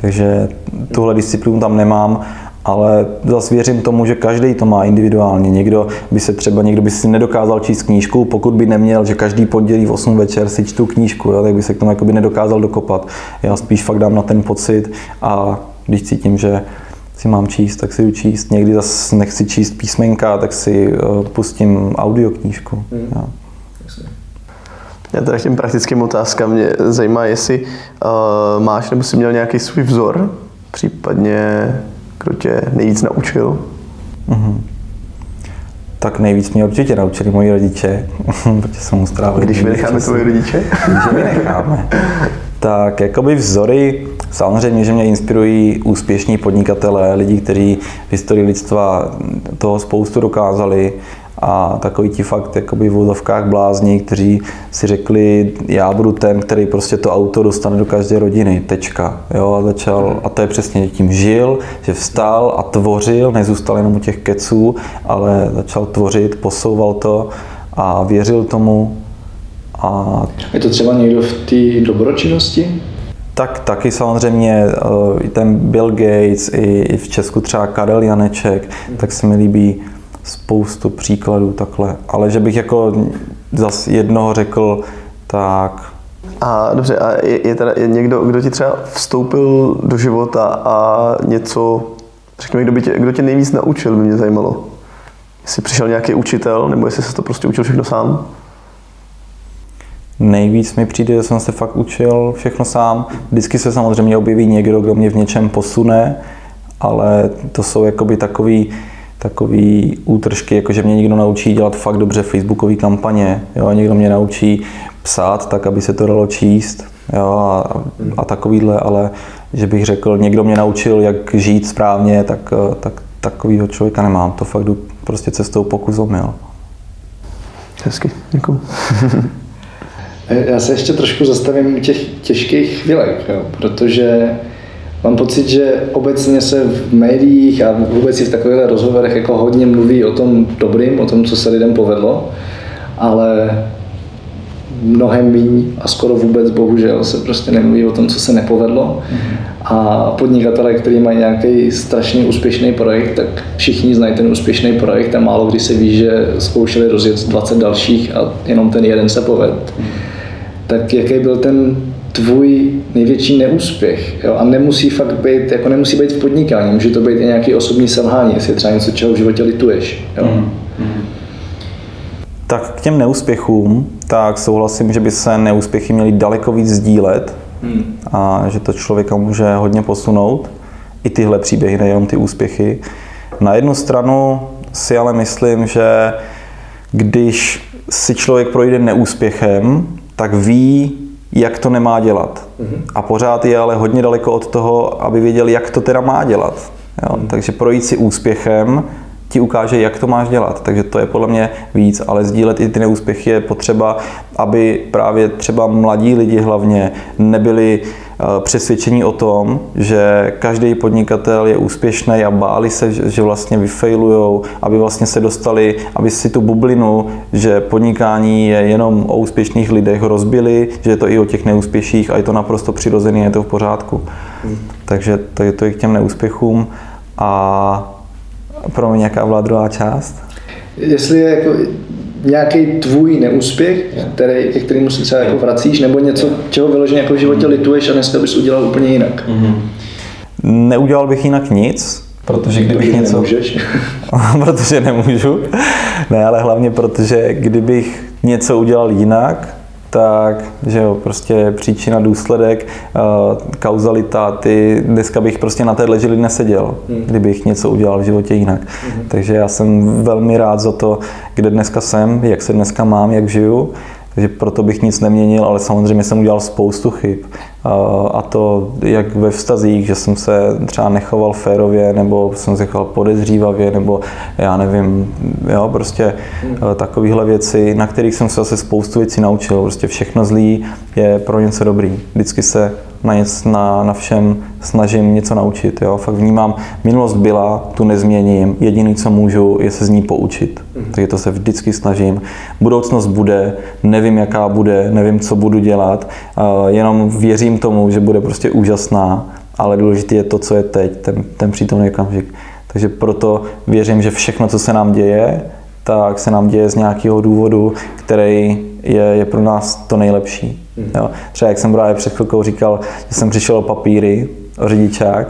Speaker 2: Takže tuhle disciplínu tam nemám ale zase věřím tomu, že každý to má individuálně. Někdo by se třeba, někdo by si nedokázal číst knížku, pokud by neměl, že každý pondělí v 8 večer si čtu knížku, jo, tak by se k tomu jakoby nedokázal dokopat. Já spíš fakt dám na ten pocit a když cítím, že si mám číst, tak si jdu číst. Někdy zase nechci číst písmenka, tak si uh, pustím audioknížku. Mm. Jo.
Speaker 3: Já teda k těm praktickým otázkám mě zajímá, jestli uh, máš nebo jsi měl nějaký svůj vzor, případně kdo tě nejvíc naučil? Mm-hmm.
Speaker 2: Tak nejvíc mě určitě naučili moji rodiče, protože jsem mu strávil.
Speaker 3: Když vynecháme tvoje rodiče?
Speaker 2: Když vynecháme. tak jakoby vzory, samozřejmě, že mě inspirují úspěšní podnikatelé, lidi, kteří v historii lidstva toho spoustu dokázali, a takový ti fakt jakoby v vozovkách blázni, kteří si řekli, já budu ten, který prostě to auto dostane do každé rodiny, tečka. Jo, a začal, a to je přesně tím žil, že vstal a tvořil, nezůstal jenom u těch keců, ale začal tvořit, posouval to a věřil tomu. A...
Speaker 1: Je to třeba někdo v té dobročinnosti?
Speaker 2: Tak taky samozřejmě eh, ten Bill Gates, i v Česku třeba Karel Janeček, tak se mi líbí spoustu příkladů takhle, ale že bych jako zas jednoho řekl, tak...
Speaker 3: A dobře, a je, je teda je někdo, kdo ti třeba vstoupil do života a něco, řekněme, kdo, by tě, kdo tě nejvíc naučil, by mě zajímalo. Jestli přišel nějaký učitel, nebo jestli se to prostě učil všechno sám?
Speaker 2: Nejvíc mi přijde, že jsem se fakt učil všechno sám. Vždycky se samozřejmě objeví někdo, kdo mě v něčem posune, ale to jsou jakoby takový takový útržky, jako že mě někdo naučí dělat fakt dobře facebookové kampaně, jo, někdo mě naučí psát tak, aby se to dalo číst, jo, a, a takovýhle, ale že bych řekl, někdo mě naučil, jak žít správně, tak, tak takovýho člověka nemám. To fakt jdu prostě cestou pokus omyl.
Speaker 3: Hezky, děkuji.
Speaker 1: Já se ještě trošku zastavím u těch těžkých chvílek, jo, protože Mám pocit, že obecně se v médiích a vůbec i v takových rozhovorech jako hodně mluví o tom dobrým, o tom, co se lidem povedlo, ale mnohem méně a skoro vůbec bohužel se prostě nemluví o tom, co se nepovedlo. A podnikatelé, kteří mají nějaký strašně úspěšný projekt, tak všichni znají ten úspěšný projekt a málo kdy se ví, že zkoušeli rozjet 20 dalších a jenom ten jeden se poved. Tak jaký byl ten tvůj největší neúspěch. Jo? A nemusí fakt být, jako nemusí být v podnikání, může to být i nějaký osobní selhání, jestli je třeba něco, čeho v životě lituješ. Jo? Mm-hmm.
Speaker 2: Tak k těm neúspěchům, tak souhlasím, že by se neúspěchy měly daleko víc sdílet mm. a že to člověka může hodně posunout. I tyhle příběhy, nejenom ty úspěchy. Na jednu stranu si ale myslím, že když si člověk projde neúspěchem, tak ví, jak to nemá dělat. Mm-hmm. A pořád je ale hodně daleko od toho, aby věděl, jak to teda má dělat. Jo? Mm-hmm. Takže projít si úspěchem ti ukáže, jak to máš dělat. Takže to je podle mě víc, ale sdílet i ty neúspěchy je potřeba, aby právě třeba mladí lidi hlavně nebyli přesvědčení o tom, že každý podnikatel je úspěšný a báli se, že vlastně vyfailujou, aby vlastně se dostali, aby si tu bublinu, že podnikání je jenom o úspěšných lidech rozbili, že je to i o těch neúspěších a je to naprosto přirozený, je to v pořádku. Hmm. Takže to je to i k těm neúspěchům. A pro mě nějaká byla druhá část?
Speaker 1: Jestli je jako nějaký tvůj neúspěch, který, ke kterému se třeba jako vracíš, nebo něco, čeho vyloženě jako v životě lituješ a dneska bys udělal úplně jinak? Mm-hmm.
Speaker 2: Neudělal bych jinak nic, protože kdybych
Speaker 1: Protože
Speaker 2: něco...
Speaker 1: nemůžeš.
Speaker 2: protože nemůžu. Ne, ale hlavně protože kdybych něco udělal jinak, tak, že jo, prostě příčina, důsledek, uh, kauzalita, ty, dneska bych prostě na téhle žili neseděl, hmm. kdybych něco udělal v životě jinak. Hmm. Takže já jsem velmi rád za to, kde dneska jsem, jak se dneska mám, jak žiju. Takže proto bych nic neměnil, ale samozřejmě jsem udělal spoustu chyb. A to jak ve vztazích, že jsem se třeba nechoval férově, nebo jsem se choval podezřívavě, nebo já nevím, jo, prostě hmm. takovéhle věci, na kterých jsem se zase spoustu věcí naučil. Prostě všechno zlý je pro něco dobrý. Vždycky se na, něco, na, na všem snažím něco naučit. Jo? Fakt vnímám, minulost byla, tu nezměním, jediný, co můžu, je se z ní poučit. Mm. Takže to se vždycky snažím. Budoucnost bude, nevím, jaká bude, nevím, co budu dělat, uh, jenom věřím tomu, že bude prostě úžasná, ale důležité je to, co je teď, ten, ten přítomný okamžik. Takže proto věřím, že všechno, co se nám děje, tak se nám děje z nějakého důvodu, který je, je pro nás to nejlepší. Mm. Jo. Třeba jak jsem právě před chvilkou říkal, že jsem přišel o papíry, o řidičák,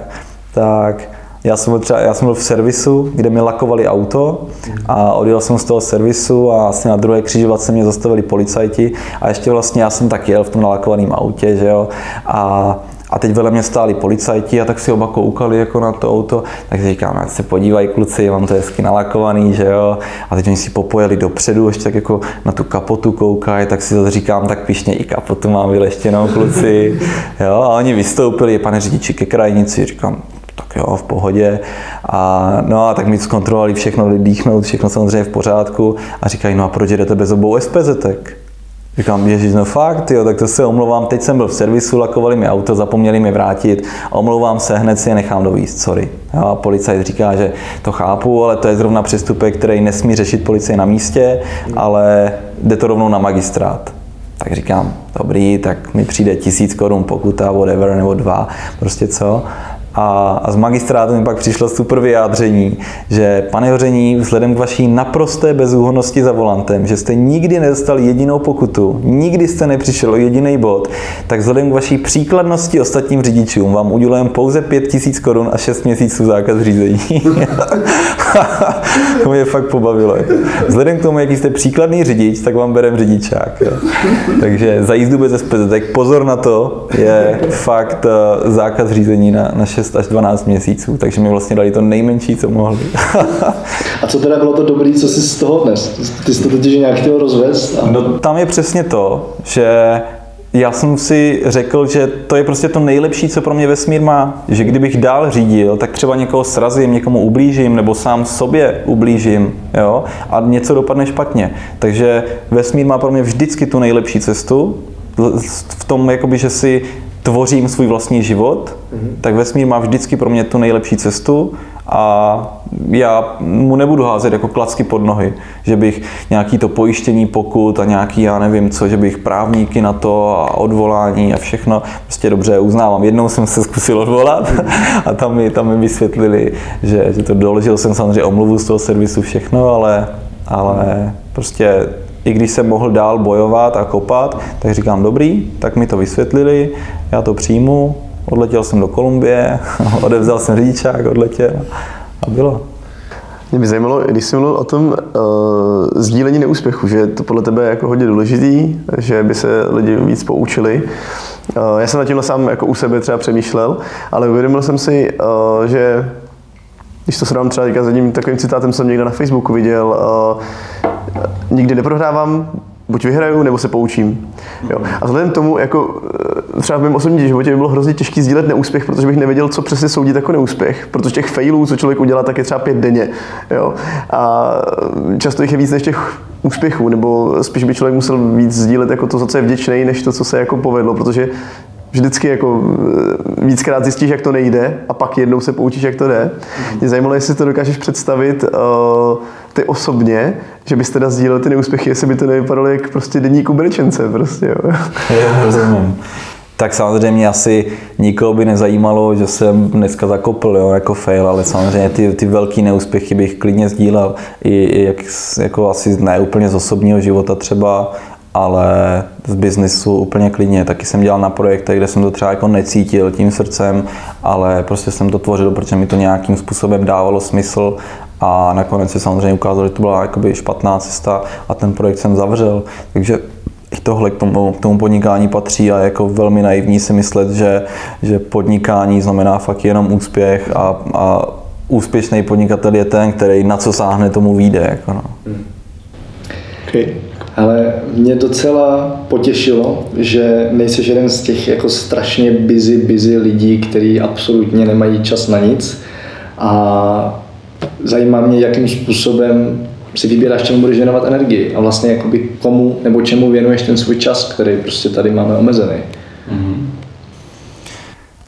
Speaker 2: tak já jsem, byl třeba, já jsem byl v servisu, kde mi lakovali auto a odjel jsem z toho servisu a asi na druhé křižovatce mě zastavili policajti a ještě vlastně já jsem tak jel v tom nalakovaném autě, že jo, a a teď vedle mě stáli policajti a tak si oba koukali jako na to auto, tak říkám, ať se podívají kluci, mám to hezky nalakovaný, že jo. A teď oni si popojeli dopředu, ještě tak jako na tu kapotu koukají, tak si to říkám, tak pišně i kapotu mám vyleštěnou kluci. Jo, a oni vystoupili, pane řidiči, ke krajnici, říkám, tak jo, v pohodě. A, no a tak mi zkontrolovali všechno, dýchnout, všechno samozřejmě v pořádku a říkají, no a proč jdete bez obou SPZek? Říkám, ježiš, no fakt, jo, tak to se omlouvám, teď jsem byl v servisu, lakovali mi auto, zapomněli mi vrátit, omlouvám se, hned si je nechám dovíst, sorry. Jo, a policajt říká, že to chápu, ale to je zrovna přestupek, který nesmí řešit policie na místě, ale jde to rovnou na magistrát. Tak říkám, dobrý, tak mi přijde tisíc korun pokuta, whatever, nebo dva, prostě co. A, z magistrátu mi pak přišlo super vyjádření, že pane Hoření, vzhledem k vaší naprosté bezúhonnosti za volantem, že jste nikdy nedostal jedinou pokutu, nikdy jste nepřišel o jediný bod, tak vzhledem k vaší příkladnosti ostatním řidičům vám udělujeme pouze 5000 korun a 6 měsíců zákaz řízení. to mě fakt pobavilo. Vzhledem k tomu, jaký jste příkladný řidič, tak vám bereme řidičák. Jo. Takže za jízdu bez SPD, tak pozor na to, je fakt uh, zákaz řízení na, na 6 až 12 měsíců, takže mi vlastně dali to nejmenší, co mohli.
Speaker 1: a co teda bylo to dobré, co jsi z toho dnes? Ty jsi to totiž nějak chtěl rozvést? A...
Speaker 2: No tam je přesně to, že já jsem si řekl, že to je prostě to nejlepší, co pro mě vesmír má. Že kdybych dál řídil, tak třeba někoho srazím, někomu ublížím, nebo sám sobě ublížím, jo, a něco dopadne špatně. Takže vesmír má pro mě vždycky tu nejlepší cestu, v tom, jakoby, že si tvořím svůj vlastní život, mm-hmm. tak vesmír má vždycky pro mě tu nejlepší cestu a já mu nebudu házet jako klacky pod nohy, že bych nějaký to pojištění pokud a nějaký, já nevím co, že bych právníky na to a odvolání a všechno, prostě dobře uznávám. Jednou jsem se zkusil odvolat a tam mi, tam mi vysvětlili, že, že to doložil jsem samozřejmě omluvu z toho servisu všechno, ale, ale prostě i když jsem mohl dál bojovat a kopat, tak říkám, dobrý, tak mi to vysvětlili, já to přijmu, odletěl jsem do Kolumbie, odevzal jsem řidičák, odletěl a bylo.
Speaker 3: Mě by zajímalo, když jsi mluvil o tom uh, sdílení neúspěchu, že to podle tebe je jako hodně důležitý, že by se lidi víc poučili. Uh, já jsem na tímhle sám jako u sebe třeba přemýšlel, ale uvědomil jsem si, uh, že když to srovnám třeba s jedním takovým citátem, jsem někde na Facebooku viděl, uh, nikdy neprohrávám, buď vyhraju, nebo se poučím. Jo. A vzhledem k tomu, jako eh, třeba v mém osobním životě by bylo hrozně těžké sdílet neúspěch, protože bych nevěděl, co přesně soudit jako neúspěch. Protože těch failů, co člověk udělá, tak je třeba pět denně. Jo. A často jich je víc než těch úspěchů, nebo spíš by člověk musel víc sdílet jako to, za co je vděčný, než to, co se jako povedlo, protože vždycky jako eh, víckrát zjistíš, jak to nejde a pak jednou se poučíš, jak to jde. Mě zajímalo, jestli to dokážeš představit uh, ty osobně, že bys teda sdílel ty neúspěchy, jestli by to nevypadalo jak prostě denník uberičence prostě. Jo.
Speaker 2: Já rozumím. Tak samozřejmě asi nikoho by nezajímalo, že jsem dneska zakopl jo, jako fail, ale samozřejmě ty, ty velké neúspěchy bych klidně sdílel. I, i jak, jako asi ne úplně z osobního života třeba, ale z biznisu úplně klidně. Taky jsem dělal na projektech, kde jsem to třeba jako necítil tím srdcem, ale prostě jsem to tvořil, protože mi to nějakým způsobem dávalo smysl a nakonec se samozřejmě ukázalo, že to byla jakoby špatná cesta a ten projekt jsem zavřel. Takže i tohle k tomu, k tomu podnikání patří a jako velmi naivní si myslet, že, že podnikání znamená fakt jenom úspěch a, a úspěšný podnikatel je ten, který na co sáhne, tomu vyjde. Jako no.
Speaker 1: Okay. Ale mě docela potěšilo, že nejsi jeden z těch jako strašně busy, busy lidí, kteří absolutně nemají čas na nic. A zajímá mě, jakým způsobem si vybíráš, čemu budeš věnovat energii a vlastně jakoby komu nebo čemu věnuješ ten svůj čas, který prostě tady máme omezený. Mm-hmm.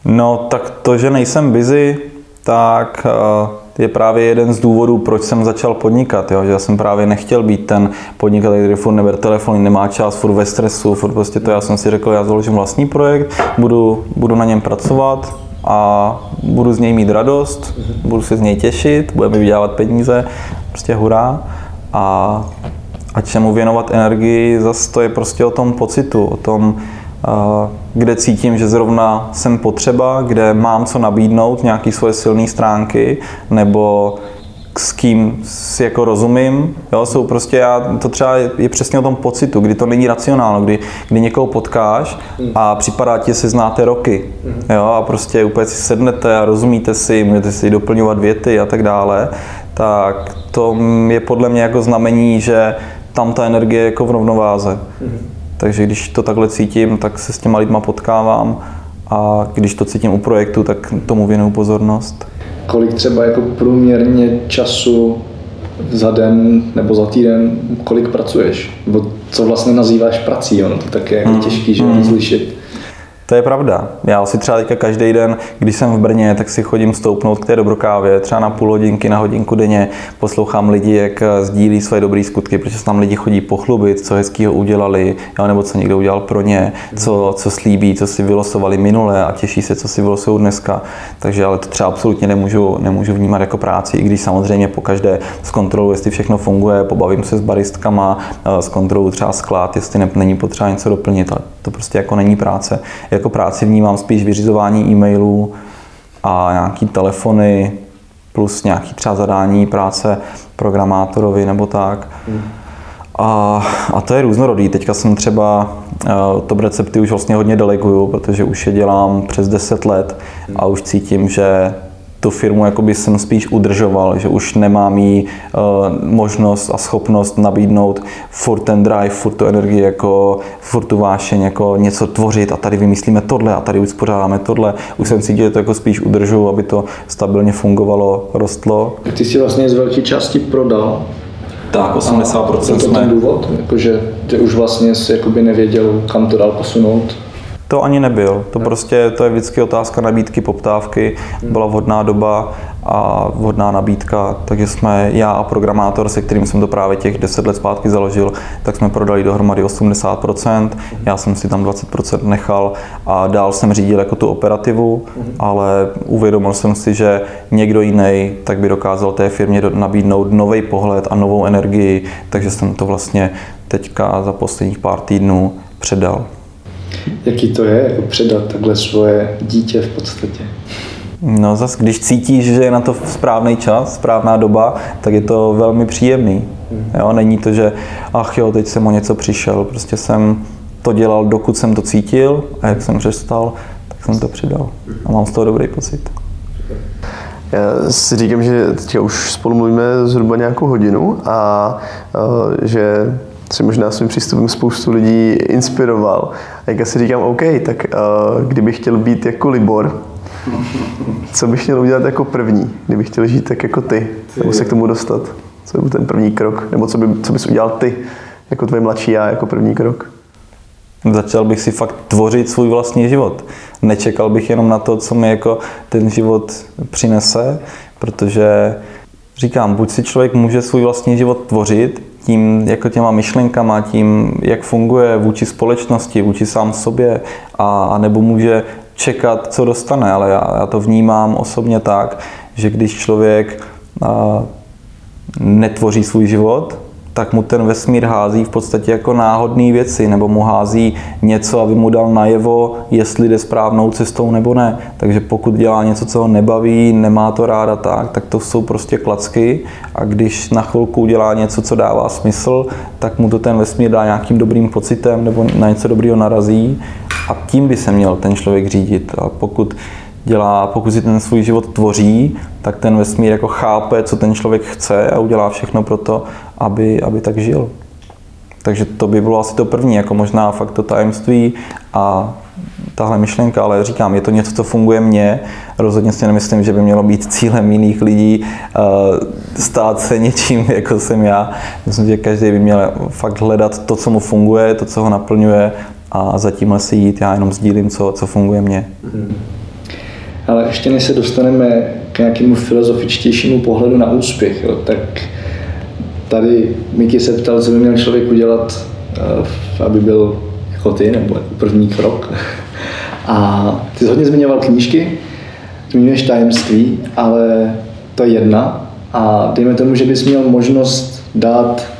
Speaker 2: No tak to, že nejsem busy, tak eh, je právě jeden z důvodů, proč jsem začal podnikat. Jo? Že já jsem právě nechtěl být ten podnikatel, který furt neber telefon, nemá čas, furt ve stresu, furt prostě to. Já jsem si řekl, já založím vlastní projekt, budu, budu na něm pracovat a budu z něj mít radost, budu se z něj těšit, bude mi vydělávat peníze, prostě hurá. A, a čemu věnovat energii, zase to je prostě o tom pocitu, o tom, kde cítím, že zrovna jsem potřeba, kde mám co nabídnout, nějaké svoje silné stránky, nebo s kým si jako rozumím, jo, jsou prostě, já, to třeba je, je přesně o tom pocitu, kdy to není racionálno, kdy, kdy někoho potkáš a připadá ti, že si znáte roky, jo, a prostě úplně si sednete a rozumíte si, můžete si doplňovat věty a tak dále, tak to je podle mě jako znamení, že tam ta energie je jako v rovnováze. Takže když to takhle cítím, tak se s těma lidma potkávám a když to cítím u projektu, tak tomu věnuju pozornost.
Speaker 1: Kolik třeba jako průměrně času za den nebo za týden, kolik pracuješ? Nebo co vlastně nazýváš prací? Ono to tak je jako hmm. těžký, že hmm. rozlišit.
Speaker 2: To je pravda. Já si třeba teďka každý den, když jsem v Brně, tak si chodím stoupnout k té dobrokávě, třeba na půl hodinky, na hodinku denně, poslouchám lidi, jak sdílí své dobré skutky, protože se tam lidi chodí pochlubit, co hezkého udělali, jo, nebo co někdo udělal pro ně, co, co slíbí, co si vylosovali minule a těší se, co si vylosují dneska. Takže ale to třeba absolutně nemůžu, nemůžu vnímat jako práci, i když samozřejmě po každé zkontroluji, jestli všechno funguje, pobavím se s baristkama, zkontroluji třeba sklad, jestli není potřeba něco doplnit, to prostě jako není práce jako práci vnímám spíš vyřizování e-mailů a nějaký telefony plus nějaký třeba zadání práce programátorovi nebo tak. Hmm. A, a to je různorodý. Teďka jsem třeba uh, top recepty už vlastně hodně deleguju, protože už je dělám přes 10 let a už cítím, že tu firmu jakoby jsem spíš udržoval, že už nemám jí uh, možnost a schopnost nabídnout furt ten drive, furt tu energii, jako furt tu vášeň, jako něco tvořit a tady vymyslíme tohle a tady uspořádáme tohle. Už jsem cítil, že to jako spíš udržu, aby to stabilně fungovalo, rostlo.
Speaker 1: Ty jsi vlastně z velké části prodal
Speaker 2: tak, 80% a
Speaker 1: jsme. ten důvod, jakože ty už vlastně jsi jakoby nevěděl, kam to dál posunout?
Speaker 2: To ani nebyl. To prostě to je vždycky otázka nabídky, poptávky. Byla vhodná doba a vhodná nabídka, takže jsme já a programátor, se kterým jsem to právě těch 10 let zpátky založil, tak jsme prodali dohromady 80%, já jsem si tam 20% nechal a dál jsem řídil jako tu operativu, ale uvědomil jsem si, že někdo jiný tak by dokázal té firmě nabídnout nový pohled a novou energii, takže jsem to vlastně teďka za posledních pár týdnů předal.
Speaker 1: Jaký to je, jako předat takhle svoje dítě v podstatě?
Speaker 2: No zase, když cítíš, že je na to správný čas, správná doba, tak je to velmi příjemný. Hmm. Jo, není to, že ach jo, teď jsem o něco přišel, prostě jsem to dělal, dokud jsem to cítil a jak jsem přestal, tak jsem to přidal. A mám z toho dobrý pocit.
Speaker 3: Já si říkám, že teď už spolu mluvíme zhruba nějakou hodinu a že si možná svým přístupem spoustu lidí inspiroval. A jak si říkám, OK, tak uh, kdybych chtěl být jako Libor, co bych měl udělat jako první, kdybych chtěl žít tak jako ty, nebo se k tomu dostat? Co by byl ten první krok? Nebo co, by, co bys udělal ty, jako tvoje mladší já, jako první krok?
Speaker 2: Začal bych si fakt tvořit svůj vlastní život. Nečekal bych jenom na to, co mi jako ten život přinese, protože říkám, buď si člověk může svůj vlastní život tvořit, tím jako těma myšlenkama, tím, jak funguje vůči společnosti, vůči sám sobě, a, a nebo může čekat, co dostane, ale já, já to vnímám osobně tak, že když člověk a, netvoří svůj život, tak mu ten vesmír hází v podstatě jako náhodné věci, nebo mu hází něco, aby mu dal najevo, jestli jde správnou cestou nebo ne. Takže pokud dělá něco, co ho nebaví, nemá to ráda tak, tak to jsou prostě klacky. A když na chvilku udělá něco, co dává smysl, tak mu to ten vesmír dá nějakým dobrým pocitem nebo na něco dobrého narazí. A tím by se měl ten člověk řídit. A pokud dělá, pokud si ten svůj život tvoří, tak ten vesmír jako chápe, co ten člověk chce a udělá všechno pro to, aby, aby tak žil. Takže to by bylo asi to první, jako možná fakt to tajemství a tahle myšlenka, ale říkám, je to něco, co funguje mně. Rozhodně si nemyslím, že by mělo být cílem jiných lidí eh, stát se něčím, jako jsem já. Myslím, že každý by měl fakt hledat to, co mu funguje, to, co ho naplňuje a za tímhle si jít. Já jenom sdílím, co, co funguje mně. Mm.
Speaker 1: Ale ještě než se dostaneme k nějakému filozofičtějšímu pohledu na úspěch, jo, tak tady Miky se ptal, co by měl člověk udělat, eh, aby byl jako ty, nebo jako první krok. A ty jsi hodně zmiňoval knížky, zmiňuješ tajemství, ale to je jedna. A dejme tomu, že bys měl možnost dát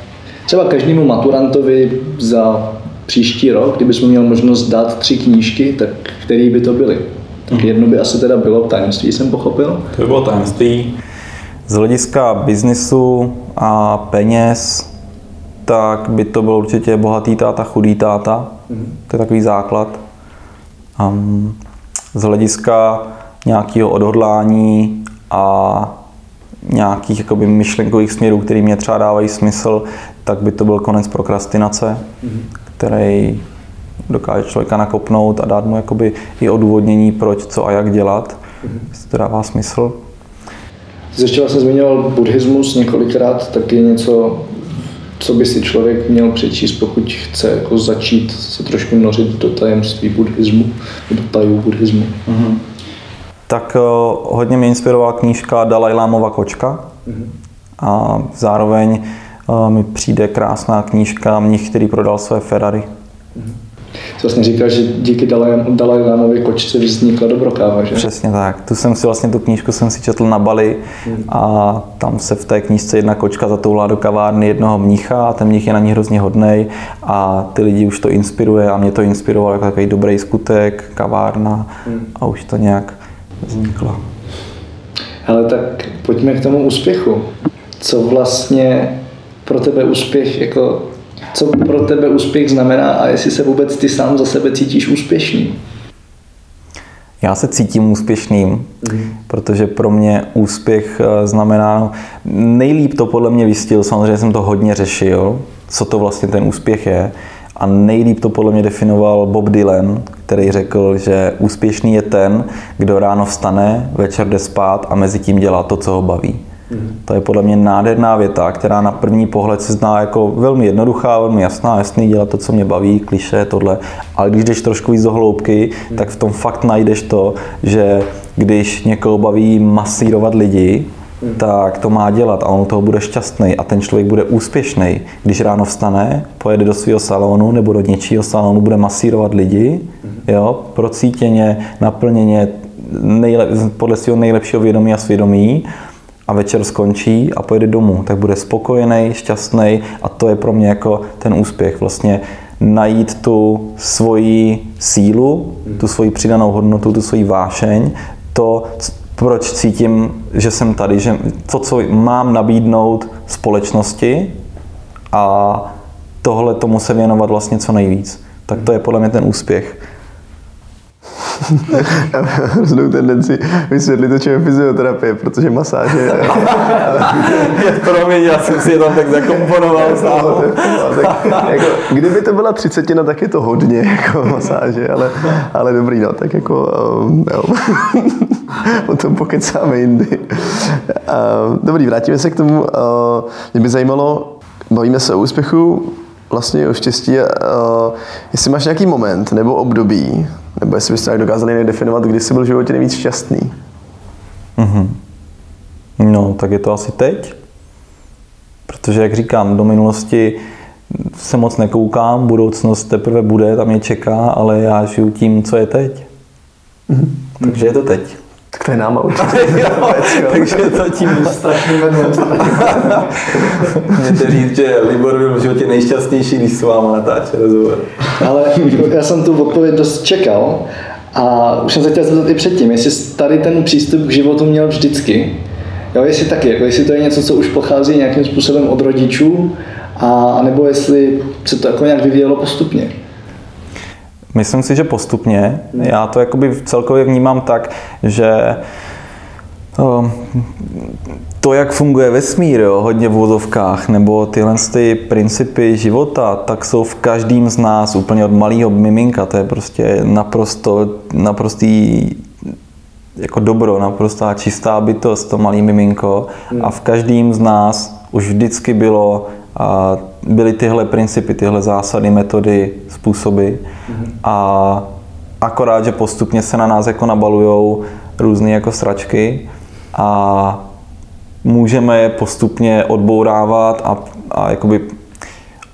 Speaker 1: třeba každému maturantovi za příští rok, kdybys mu měl možnost dát tři knížky, tak který by to byly? Tak jedno by asi teda bylo tajemství, jsem pochopil.
Speaker 2: To by bylo tajemství. Z hlediska biznisu a peněz, tak by to byl určitě bohatý táta, chudý táta. Mm-hmm. To je takový základ. Um, z hlediska nějakého odhodlání a nějakých jakoby, myšlenkových směrů, které mě třeba dávají smysl, tak by to byl konec prokrastinace, mm-hmm. který dokáže člověka nakopnout a dát mu jakoby i odůvodnění, proč, co a jak dělat. Mm-hmm. To dává smysl.
Speaker 1: Ještě vlastně zmiňoval buddhismus několikrát, tak je něco, co by si člověk měl přečíst, pokud chce jako začít se trošku nořit do tajemství buddhismu, do tajů buddhismu. Mm-hmm.
Speaker 2: Tak uh, hodně mě inspirovala knížka Dalai Lámova kočka mm-hmm. a zároveň uh, mi přijde krásná knížka Mnich, který prodal své Ferrari. Mm-hmm
Speaker 1: jsi vlastně říkal, že díky Dalaj Lámově kočce vznikla Dobrokáva, že?
Speaker 2: Přesně tak. Tu jsem si vlastně, tu knížku jsem si četl na Bali a tam se v té knížce jedna kočka zatoulá do kavárny jednoho mnicha a ten mnich je na ní hrozně hodnej a ty lidi už to inspiruje a mě to inspirovalo jako takový dobrý skutek, kavárna hmm. a už to nějak vzniklo.
Speaker 1: Ale tak pojďme k tomu úspěchu. Co vlastně pro tebe úspěch jako co pro tebe úspěch znamená a jestli se vůbec ty sám za sebe cítíš úspěšný.
Speaker 2: Já se cítím úspěšným, mm. protože pro mě úspěch eh, znamená, nejlíp to podle mě vystil, samozřejmě jsem to hodně řešil, co to vlastně ten úspěch je. A nejlíp to podle mě definoval Bob Dylan, který řekl, že úspěšný je ten, kdo ráno vstane, večer jde spát a mezi tím dělá to, co ho baví. To je podle mě nádherná věta, která na první pohled se zná jako velmi jednoduchá, velmi jasná, jasný, dělat to, co mě baví, kliše, tohle. Ale když jdeš trošku víc do hloubky, tak v tom fakt najdeš to, že když někoho baví masírovat lidi, tak to má dělat a on toho bude šťastný a ten člověk bude úspěšný. Když ráno vstane, pojede do svého salonu nebo do něčího salonu, bude masírovat lidi, jo, procítěně, naplněně, nejlep, podle svého nejlepšího vědomí a svědomí a večer skončí a pojede domů, tak bude spokojený, šťastný a to je pro mě jako ten úspěch. Vlastně najít tu svoji sílu, tu svoji přidanou hodnotu, tu svoji vášeň, to, proč cítím, že jsem tady, že to, co mám nabídnout společnosti a tohle tomu se věnovat vlastně co nejvíc. Tak to je podle mě ten úspěch.
Speaker 3: Já mám hroznou tendenci vysvětlit, to čem je fyzioterapie, protože masáže...
Speaker 2: je promiň, já jsem si je tam tak zakomponoval
Speaker 3: no, tak, jako, Kdyby to byla třicetina, tak je to hodně jako masáže, ale, ale dobrý, no, tak jako... Um, jo. o tom pokecáme jindy. Uh, dobrý, vrátíme se k tomu. Uh, mě by zajímalo, bavíme se o úspěchu, vlastně o štěstí, uh, jestli máš nějaký moment nebo období, nebo jestli byste tak dokázali definovat, kdy jsi byl v životě nejvíc šťastný.
Speaker 2: Mm-hmm. No, tak je to asi teď. Protože, jak říkám, do minulosti se moc nekoukám, budoucnost teprve bude, tam mě čeká, ale já žiju tím, co je teď. Mm-hmm. Takže je to teď.
Speaker 3: Tak to je náma určitě.
Speaker 2: Takže to tím
Speaker 1: Strašný
Speaker 2: můžete říct, že Libor byl v životě nejšťastnější, když s váma natáčel rozhovor.
Speaker 1: Ale já jsem tu odpověď dost čekal a už jsem se chtěl zeptat i předtím, jestli tady ten přístup k životu měl vždycky. Jo, jestli taky, jako jestli to je něco, co už pochází nějakým způsobem od rodičů, a nebo jestli se to jako nějak vyvíjelo postupně.
Speaker 2: Myslím si, že postupně. Já to jakoby celkově vnímám tak, že o, to, jak funguje vesmír, jo, hodně v vozovkách, nebo tyhle ty principy života, tak jsou v každém z nás úplně od malého miminka. To je prostě naprosto, naprostý jako dobro, naprostá čistá bytost, to malý miminko. A v každém z nás už vždycky bylo a byly tyhle principy, tyhle zásady, metody, způsoby. A akorát, že postupně se na nás jako nabalujou různé jako sračky a můžeme je postupně odbourávat a, a jakoby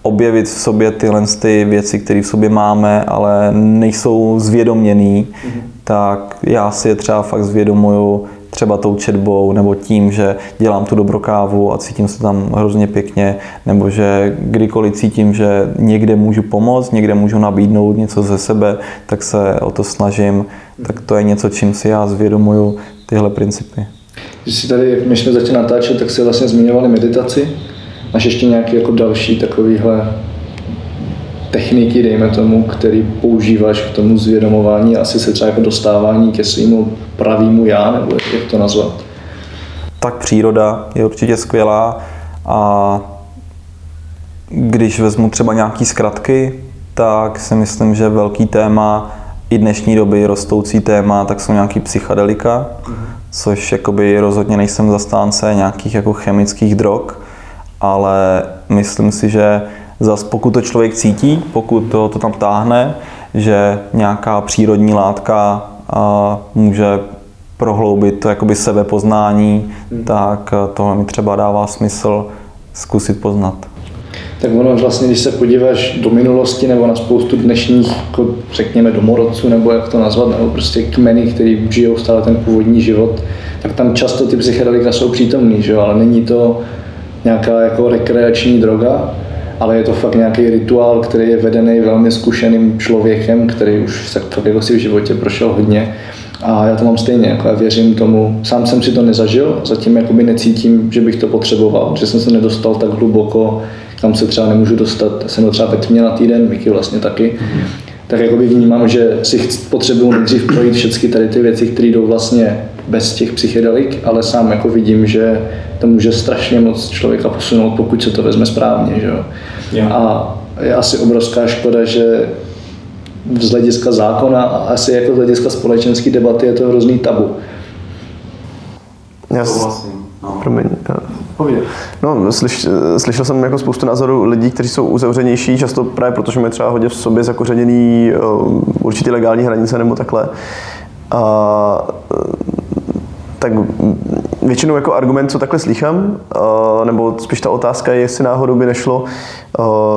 Speaker 2: objevit v sobě tyhle ty věci, které v sobě máme, ale nejsou zvědoměný, tak já si je třeba fakt zvědomuju třeba tou četbou nebo tím, že dělám tu dobrokávu a cítím se tam hrozně pěkně, nebo že kdykoliv cítím, že někde můžu pomoct, někde můžu nabídnout něco ze sebe, tak se o to snažím. Tak to je něco, čím si já zvědomuju tyhle principy.
Speaker 1: Když si tady, jak my jsme začali natáčet, tak si vlastně zmiňovali meditaci. Máš ještě nějaké jako další takovýhle techniky, dejme tomu, který používáš k tomu zvědomování, asi se třeba jako dostávání ke svýmu pravému já, nebo jak to nazvat?
Speaker 2: Tak příroda je určitě skvělá a když vezmu třeba nějaký zkratky, tak si myslím, že velký téma i dnešní doby rostoucí téma, tak jsou nějaký psychedelika, což jakoby rozhodně nejsem zastánce nějakých jako chemických drog, ale myslím si, že zas pokud to člověk cítí, pokud to, to tam táhne, že nějaká přírodní látka a, může prohloubit to jakoby sebepoznání, tak tohle mi třeba dává smysl zkusit poznat.
Speaker 1: Tak ono vlastně, když se podíváš do minulosti nebo na spoustu dnešních, jako řekněme, domorodců, nebo jak to nazvat, nebo prostě kmeny, který žijou stále ten původní život, tak tam často ty psychedelika jsou přítomný, že jo? ale není to nějaká jako rekreační droga, ale je to fakt nějaký rituál, který je vedený velmi zkušeným člověkem, který už tak fakt jako si v životě prošel hodně. A já to mám stejně, jako já věřím tomu, sám jsem si to nezažil, zatím jakoby necítím, že bych to potřeboval, že jsem se nedostal tak hluboko, kam se třeba nemůžu dostat, já jsem byl třeba ve tmě na týden, Miky vlastně taky, tak jakoby vnímám, že si potřebuji nejdřív projít všechny tady ty věci, které jdou vlastně bez těch psychedelik, ale sám jako vidím, že to může strašně moc člověka posunout, pokud se to vezme správně. Že jo? A je asi obrovská škoda, že z hlediska zákona a asi jako z hlediska společenské debaty je to hrozný tabu.
Speaker 3: Já s... Promiň. já- No, slyš, slyšel jsem jako spoustu názorů lidí, kteří jsou uzavřenější, často právě protože mají třeba hodně v sobě zakořeněný uh, určitý legální hranice nebo takhle. A tak většinou jako argument, co takhle slychám, uh, nebo spíš ta otázka je, jestli náhodou by nešlo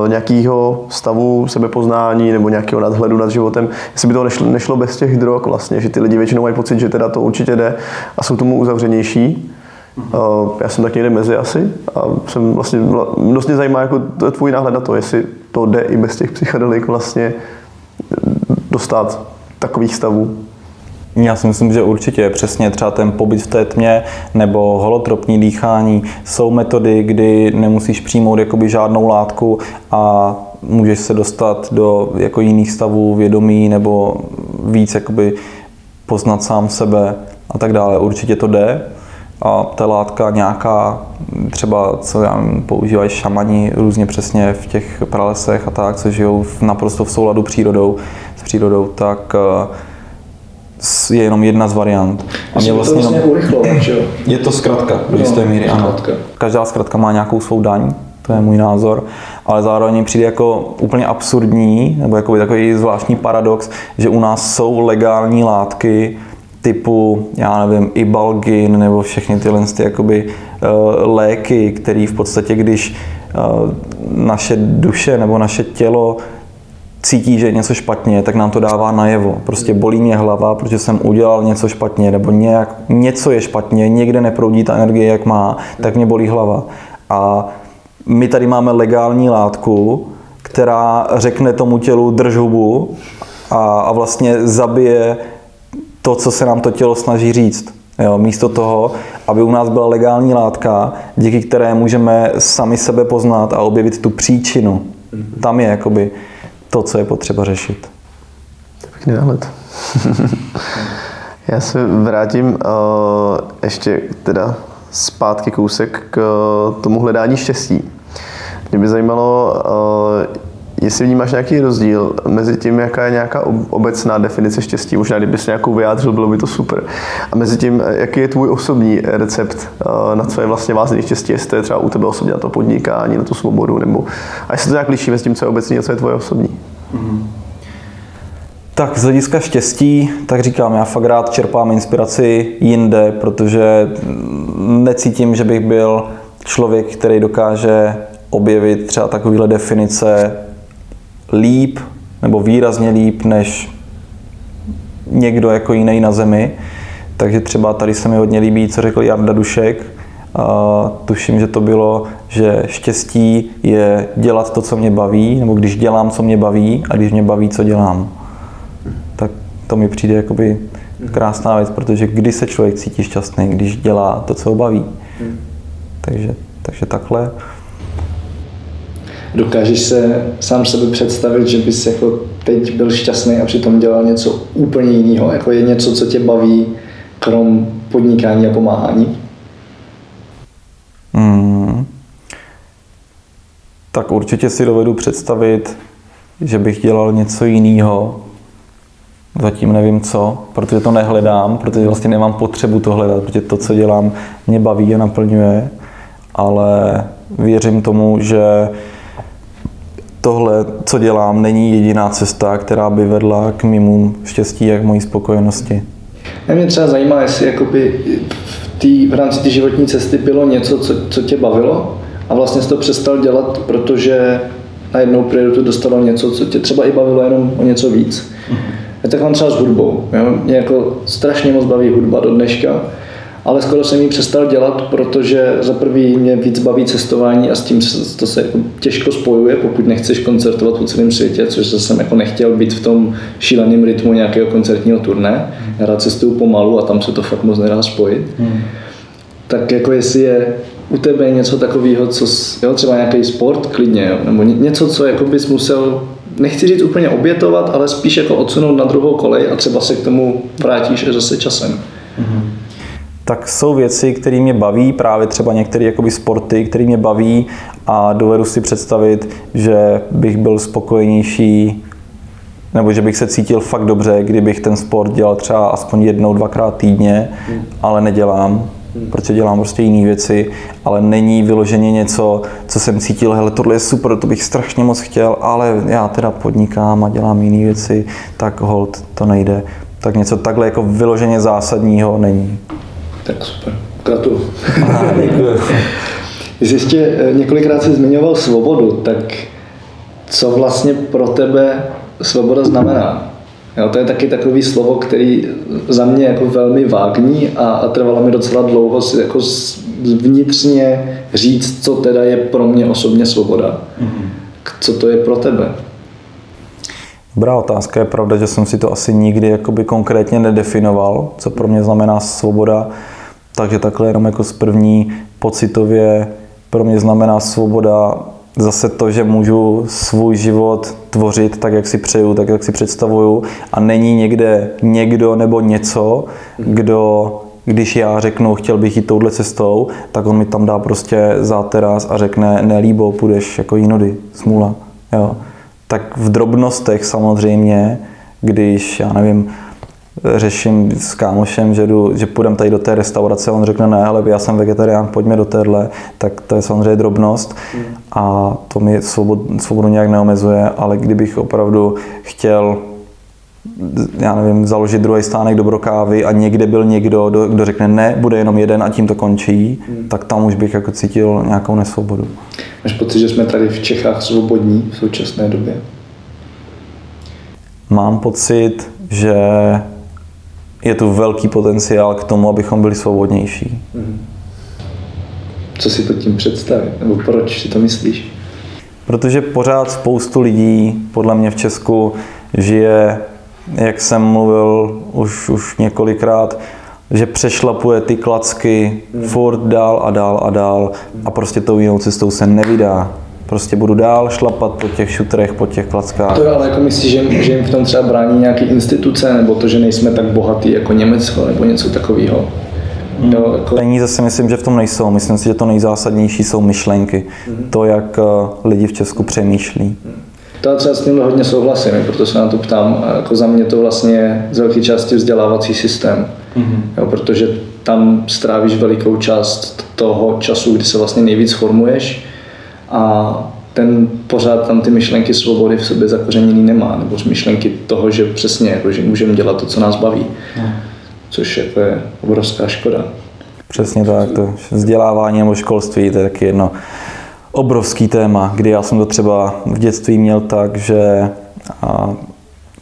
Speaker 3: nějakého stavu sebepoznání nebo nějakého nadhledu nad životem, jestli by to nešlo, nešlo bez těch drog vlastně, že ty lidi většinou mají pocit, že teda to určitě jde a jsou tomu uzavřenější. Uh, já jsem tak někde mezi asi a jsem vlastně, dost mě zajímá jako tvůj náhled na to, jestli to jde i bez těch psychedelik vlastně dostat takových stavů.
Speaker 2: Já si myslím, že určitě přesně třeba ten pobyt v té tmě nebo holotropní dýchání jsou metody, kdy nemusíš přijmout jakoby žádnou látku a můžeš se dostat do jako jiných stavů vědomí nebo víc jakoby poznat sám sebe a tak dále. Určitě to jde a ta látka nějaká, třeba co já nevím, používají šamani různě přesně v těch pralesech a tak, co žijou v, naprosto v souladu přírodou, s přírodou, tak eh, je jenom jedna z variant. A
Speaker 1: Musíme to vlastně
Speaker 2: jenom-
Speaker 1: urychlovat, že jo?
Speaker 2: je to zkratka, do
Speaker 1: Jo,
Speaker 2: jisté míry, ano.
Speaker 1: zkratka.
Speaker 2: Každá zkratka má nějakou svou daň, to je můj názor, ale zároveň přijde jako úplně absurdní, nebo jako takový zvláštní paradox, že u nás jsou legální látky typu, já nevím, ibalgin nebo všechny tyhle ty jakoby, uh, léky, které v podstatě, když uh, naše duše nebo naše tělo cítí, že je něco špatně, tak nám to dává najevo. Prostě bolí mě hlava, protože jsem udělal něco špatně, nebo nějak, něco je špatně, někde neproudí ta energie, jak má, tak mě bolí hlava. A my tady máme legální látku, která řekne tomu tělu drž hubu a, a vlastně zabije to, co se nám to tělo snaží říct. Jo, místo toho, aby u nás byla legální látka, díky které můžeme sami sebe poznat a objevit tu příčinu. Tam je jakoby to, co je potřeba řešit.
Speaker 3: Pěkný náhled. Já se vrátím uh, ještě teda zpátky kousek k uh, tomu hledání štěstí. Mě by zajímalo, uh, jestli vnímáš nějaký rozdíl mezi tím, jaká je nějaká obecná definice štěstí, možná kdybys nějakou vyjádřil, bylo by to super. A mezi tím, jaký je tvůj osobní recept, na co je vlastně vázaný štěstí, jestli to je třeba u tebe osobně na to podnikání, na tu svobodu, nebo a jestli to nějak liší mezi tím, co je obecní a co je tvoje osobní. Mm-hmm.
Speaker 2: Tak z hlediska štěstí, tak říkám, já fakt rád čerpám inspiraci jinde, protože necítím, že bych byl člověk, který dokáže objevit třeba takovéhle definice líp nebo výrazně líp než někdo jako jiný na zemi. Takže třeba tady se mi hodně líbí, co řekl Jarda Dušek. A tuším, že to bylo, že štěstí je dělat to, co mě baví, nebo když dělám, co mě baví a když mě baví, co dělám. Tak to mi přijde jakoby krásná věc, protože kdy se člověk cítí šťastný, když dělá to, co ho baví. Takže, takže takhle.
Speaker 1: Dokážeš se sám sebe představit, že bys jako teď byl šťastný a přitom dělal něco úplně jiného? Jako je něco, co tě baví, krom podnikání a pomáhání?
Speaker 2: Hmm. Tak určitě si dovedu představit, že bych dělal něco jiného. Zatím nevím co, protože to nehledám, protože vlastně nemám potřebu to hledat, protože to, co dělám, mě baví a naplňuje, ale věřím tomu, že tohle, co dělám, není jediná cesta, která by vedla k mému štěstí a k mojí spokojenosti.
Speaker 1: A mě třeba zajímá, jestli jakoby v, tý, v rámci té životní cesty bylo něco, co, co tě bavilo a vlastně jsi to přestal dělat, protože najednou prioritu dostalo něco, co tě třeba i bavilo jenom o něco víc. Mm-hmm. Já tak mám třeba s hudbou. Jo? Mě jako strašně moc baví hudba do dneška ale skoro jsem ji přestal dělat, protože za prvý mě víc baví cestování a s tím se, to se jako těžko spojuje, pokud nechceš koncertovat po celém světě, což jsem jako nechtěl být v tom šíleném rytmu nějakého koncertního turné. Já rád cestuju pomalu a tam se to fakt moc nedá spojit. Hmm. Tak jako jestli je u tebe něco takového, co, jo, třeba nějaký sport, klidně, jo, nebo něco, co jako bys musel nechci říct úplně obětovat, ale spíš jako odsunout na druhou kolej a třeba se k tomu vrátíš zase časem. Mm-hmm
Speaker 2: tak jsou věci, které mě baví, právě třeba některé jakoby sporty, které mě baví a dovedu si představit, že bych byl spokojenější nebo že bych se cítil fakt dobře, kdybych ten sport dělal třeba aspoň jednou, dvakrát týdně, ale nedělám, protože dělám prostě jiné věci, ale není vyloženě něco, co jsem cítil, hele, tohle je super, to bych strašně moc chtěl, ale já teda podnikám a dělám jiné věci, tak hold, to nejde. Tak něco takhle jako vyloženě zásadního není.
Speaker 1: Tak super, gratuluju. Děkuji. Jsi ještě eh, několikrát si zmiňoval svobodu, tak co vlastně pro tebe svoboda znamená? Jo, to je taky takový slovo, který za mě jako velmi vágní a, a trvalo mi docela dlouho si jako vnitřně říct, co teda je pro mě osobně svoboda. Mm-hmm. Co to je pro tebe?
Speaker 2: Dobrá otázka. Je pravda, že jsem si to asi nikdy jakoby konkrétně nedefinoval, co pro mě znamená svoboda. Takže takhle jenom jako z první pocitově pro mě znamená svoboda zase to, že můžu svůj život tvořit tak, jak si přeju, tak, jak si představuju a není někde někdo nebo něco, kdo když já řeknu, chtěl bych jít touhle cestou, tak on mi tam dá prostě záteraz a řekne, nelíbo, půjdeš jako jinody, smůla. Jo. Tak v drobnostech samozřejmě, když, já nevím, řeším s kámošem, že, jdu, že půjdeme tady do té restaurace, on řekne ne, ale já jsem vegetarián, pojďme do téhle, tak to je samozřejmě drobnost hmm. a to mi svobod, svobodu nějak neomezuje, ale kdybych opravdu chtěl já nevím, založit druhý stánek do brokávy a někde byl někdo, kdo, kdo řekne ne, bude jenom jeden a tím to končí, hmm. tak tam už bych jako cítil nějakou nesvobodu.
Speaker 1: Máš pocit, že jsme tady v Čechách svobodní v současné době?
Speaker 2: mám pocit, že je tu velký potenciál k tomu, abychom byli svobodnější.
Speaker 1: Co si pod tím představit? Nebo proč si to myslíš?
Speaker 2: Protože pořád spoustu lidí, podle mě v Česku, žije, jak jsem mluvil už, už několikrát, že přešlapuje ty klacky hmm. furt dál a dál a dál a prostě tou jinou cestou se nevydá. Prostě budu dál šlapat po těch šutrech, po těch klackách.
Speaker 1: To ale jako myslíš, že, že jim v tom třeba brání nějaké instituce, nebo to, že nejsme tak bohatí jako Německo, nebo něco takového?
Speaker 2: Hmm. Jo, jako... Peníze si myslím, že v tom nejsou. Myslím si, že to nejzásadnější jsou myšlenky. Hmm. To, jak eh, lidi v Česku přemýšlí. Hmm.
Speaker 1: To já třeba s tímhle hodně souhlasím, proto se na to ptám. Jako za mě to vlastně z velké části vzdělávací systém. Mm-hmm. Jo, protože tam strávíš velikou část toho času, kdy se vlastně nejvíc formuješ a ten pořád tam ty myšlenky svobody v sobě zakořeněný nemá, nebo z myšlenky toho, že přesně, jako, že můžeme dělat to, co nás baví. Mm. Což jako je obrovská škoda.
Speaker 2: Přesně tak, to vzdělávání nebo školství, to je taky jedno obrovský téma, kdy já jsem to třeba v dětství měl tak, že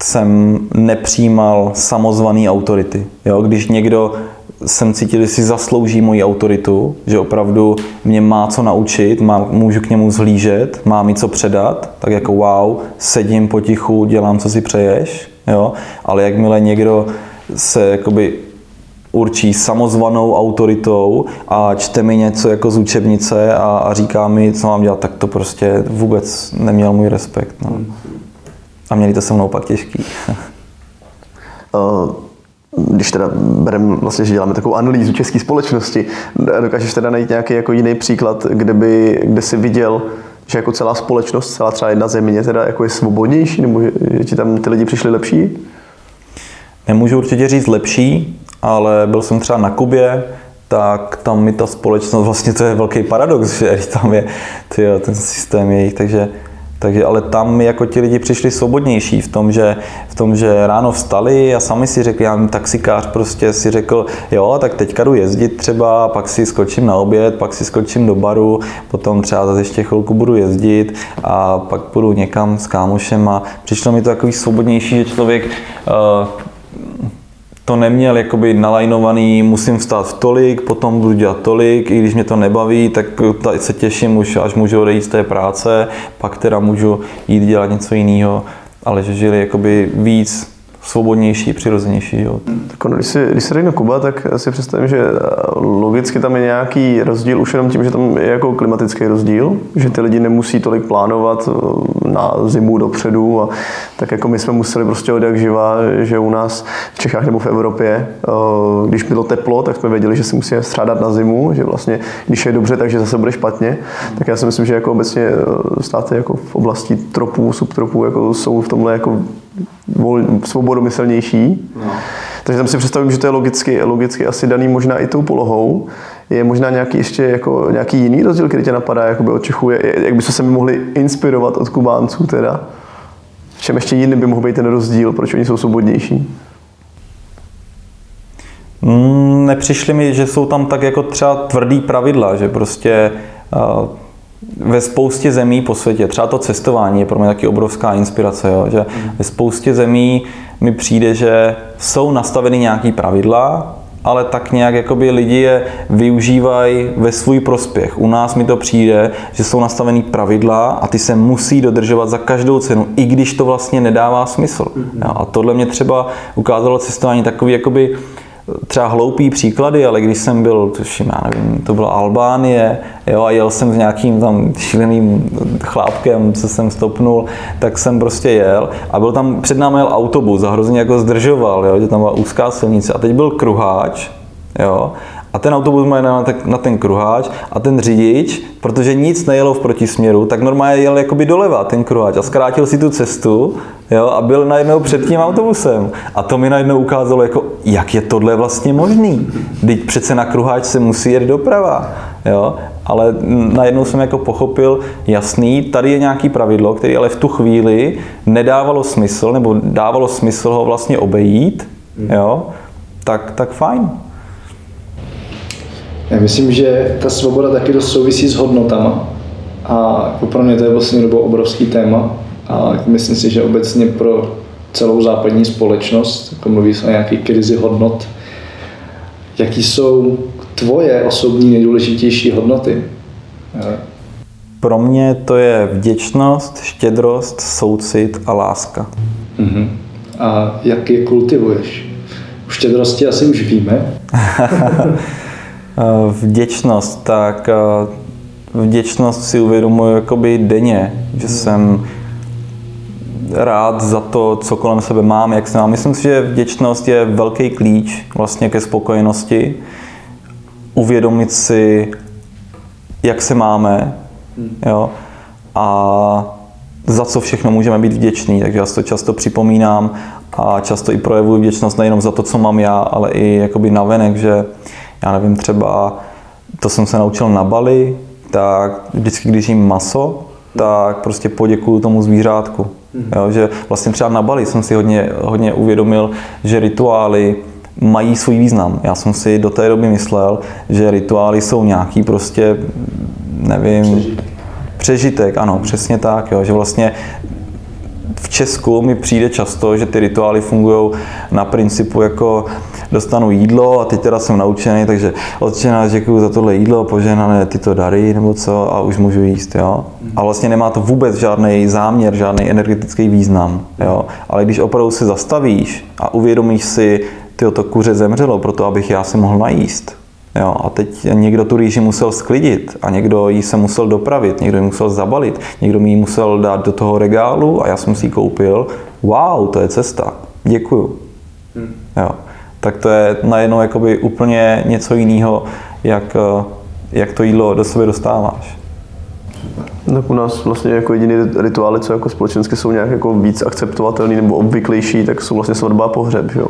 Speaker 2: jsem nepřijímal samozvaný autority. Jo? Když někdo jsem cítil, že si zaslouží moji autoritu, že opravdu mě má co naučit, má, můžu k němu zhlížet, má mi co předat, tak jako wow, sedím potichu, dělám, co si přeješ, jo? ale jakmile někdo se jakoby určí samozvanou autoritou a čte mi něco jako z učebnice a, a říká mi, co mám dělat, tak to prostě vůbec neměl můj respekt. No. A měli to se mnou pak těžký.
Speaker 3: Eh, když teda bereme vlastně, že děláme takovou analýzu české společnosti, dokážeš teda najít nějaký jako jiný příklad, kde, by, kde si viděl, že jako celá společnost, celá třeba jedna země teda jako je svobodnější, nebo že, že ti tam ty lidi přišli lepší?
Speaker 2: Nemůžu určitě říct lepší, ale byl jsem třeba na Kubě, tak tam mi ta společnost, vlastně to je velký paradox, že tam je tyjo, ten systém jejich, takže takže ale tam jako ti lidi přišli svobodnější v tom, že, v tom, že ráno vstali a sami si řekli, já taxikář prostě si řekl, jo, tak teďka jdu jezdit třeba, pak si skočím na oběd, pak si skočím do baru, potom třeba zase ještě chvilku budu jezdit a pak půjdu někam s kámošem a přišlo mi to takový svobodnější, že člověk uh, to neměl jakoby nalajnovaný, musím vstát v tolik, potom budu dělat tolik, i když mě to nebaví, tak se těším už, až můžu odejít z té práce, pak teda můžu jít dělat něco jiného, ale že žili jakoby víc svobodnější, přirozenější
Speaker 3: ono, když, si, když se řekne Kuba, tak si představím, že logicky tam je nějaký rozdíl už jenom tím, že tam je jako klimatický rozdíl, že ty lidi nemusí tolik plánovat eh, na zimu dopředu a tak jako my jsme museli prostě od jak živa, že u nás v Čechách nebo v Evropě, eh, když bylo teplo, tak jsme věděli, že si musíme strádat na zimu, že vlastně když je dobře, takže zase bude špatně. Tak já si myslím, že jako obecně eh, státy jako v oblasti tropů, subtropů jako jsou v tomhle jako vol, svobodomyslnější. No. Takže tam si představím, že to je logicky, logicky asi daný možná i tou polohou. Je možná nějaký ještě jako nějaký jiný rozdíl, který tě napadá jakoby od Čechů? Jak by se mi mohli inspirovat od Kubánců teda? V čem ještě jiný by mohl být ten rozdíl, proč oni jsou svobodnější?
Speaker 2: Mm, nepřišli mi, že jsou tam tak jako třeba tvrdý pravidla, že prostě uh, ve spoustě zemí po světě, třeba to cestování je pro mě taky obrovská inspirace, jo? že mm. ve spoustě zemí mi přijde, že jsou nastaveny nějaký pravidla, ale tak nějak jakoby lidi je využívají ve svůj prospěch. U nás mi to přijde, že jsou nastavený pravidla a ty se musí dodržovat za každou cenu, i když to vlastně nedává smysl. Mm-hmm. A tohle mě třeba ukázalo cestování takový jakoby třeba hloupý příklady, ale když jsem byl, tuším, já nevím, to byla Albánie, jo, a jel jsem s nějakým tam šíleným chlápkem, co jsem stopnul, tak jsem prostě jel a byl tam, před námi jel autobus a hrozně jako zdržoval, jo, že tam byla úzká silnice a teď byl kruháč, jo, a ten autobus má na, na ten kruháč a ten řidič, protože nic nejelo v protisměru, tak normálně jel jakoby doleva ten kruháč a zkrátil si tu cestu jo, a byl najednou před tím autobusem. A to mi najednou ukázalo, jako, jak je tohle vlastně možný. Teď přece na kruháč se musí jet doprava. Jo? Ale najednou jsem jako pochopil, jasný, tady je nějaký pravidlo, které ale v tu chvíli nedávalo smysl, nebo dávalo smysl ho vlastně obejít, jo? Tak, tak fajn.
Speaker 1: Já myslím, že ta svoboda taky dost souvisí s hodnotama. A pro mě to je vlastně nebo obrovský téma. A myslím si, že obecně pro celou západní společnost, jako mluví se o nějaké krizi hodnot. Jaký jsou tvoje osobní nejdůležitější hodnoty?
Speaker 2: Pro mě to je vděčnost, štědrost, soucit a láska.
Speaker 1: Uh-huh. A jak je kultivuješ? U štědrosti asi už víme.
Speaker 2: vděčnost, tak vděčnost si uvědomuji jakoby denně, že jsem rád za to, co kolem sebe mám, jak se mám. Myslím si, že vděčnost je velký klíč vlastně ke spokojenosti. Uvědomit si, jak se máme, jo, a za co všechno můžeme být vděční. Takže já to často připomínám a často i projevuji vděčnost nejenom za to, co mám já, ale i jakoby navenek, že já nevím, třeba to jsem se naučil na Bali, tak vždycky, když jím maso, tak prostě poděkuju tomu zvířátku. Mhm. Jo, že vlastně třeba na Bali jsem si hodně, hodně uvědomil, že rituály mají svůj význam. Já jsem si do té doby myslel, že rituály jsou nějaký prostě, nevím, přežitek, přežitek ano, přesně tak, jo, že vlastně v Česku mi přijde často, že ty rituály fungují na principu jako dostanu jídlo a teď teda jsem naučený, takže otče nás děkuji za tohle jídlo, poženané tyto dary nebo co a už můžu jíst, jo. A vlastně nemá to vůbec žádný záměr, žádný energetický význam, jo. Ale když opravdu se zastavíš a uvědomíš si, ty to kuře zemřelo proto, abych já se mohl najíst, Jo, a teď někdo tu rýži musel sklidit a někdo ji se musel dopravit, někdo ji musel zabalit, někdo mi ji musel dát do toho regálu a já jsem si ji koupil. Wow, to je cesta. Děkuju. Hmm. Jo tak to je najednou jakoby úplně něco jiného, jak, eh, jak to jídlo do sebe dostáváš.
Speaker 3: Tak u nás vlastně jako jediný rituály, co jako společensky jsou nějak jako víc akceptovatelný nebo obvyklejší, tak jsou vlastně svatba a pohřeb, jo.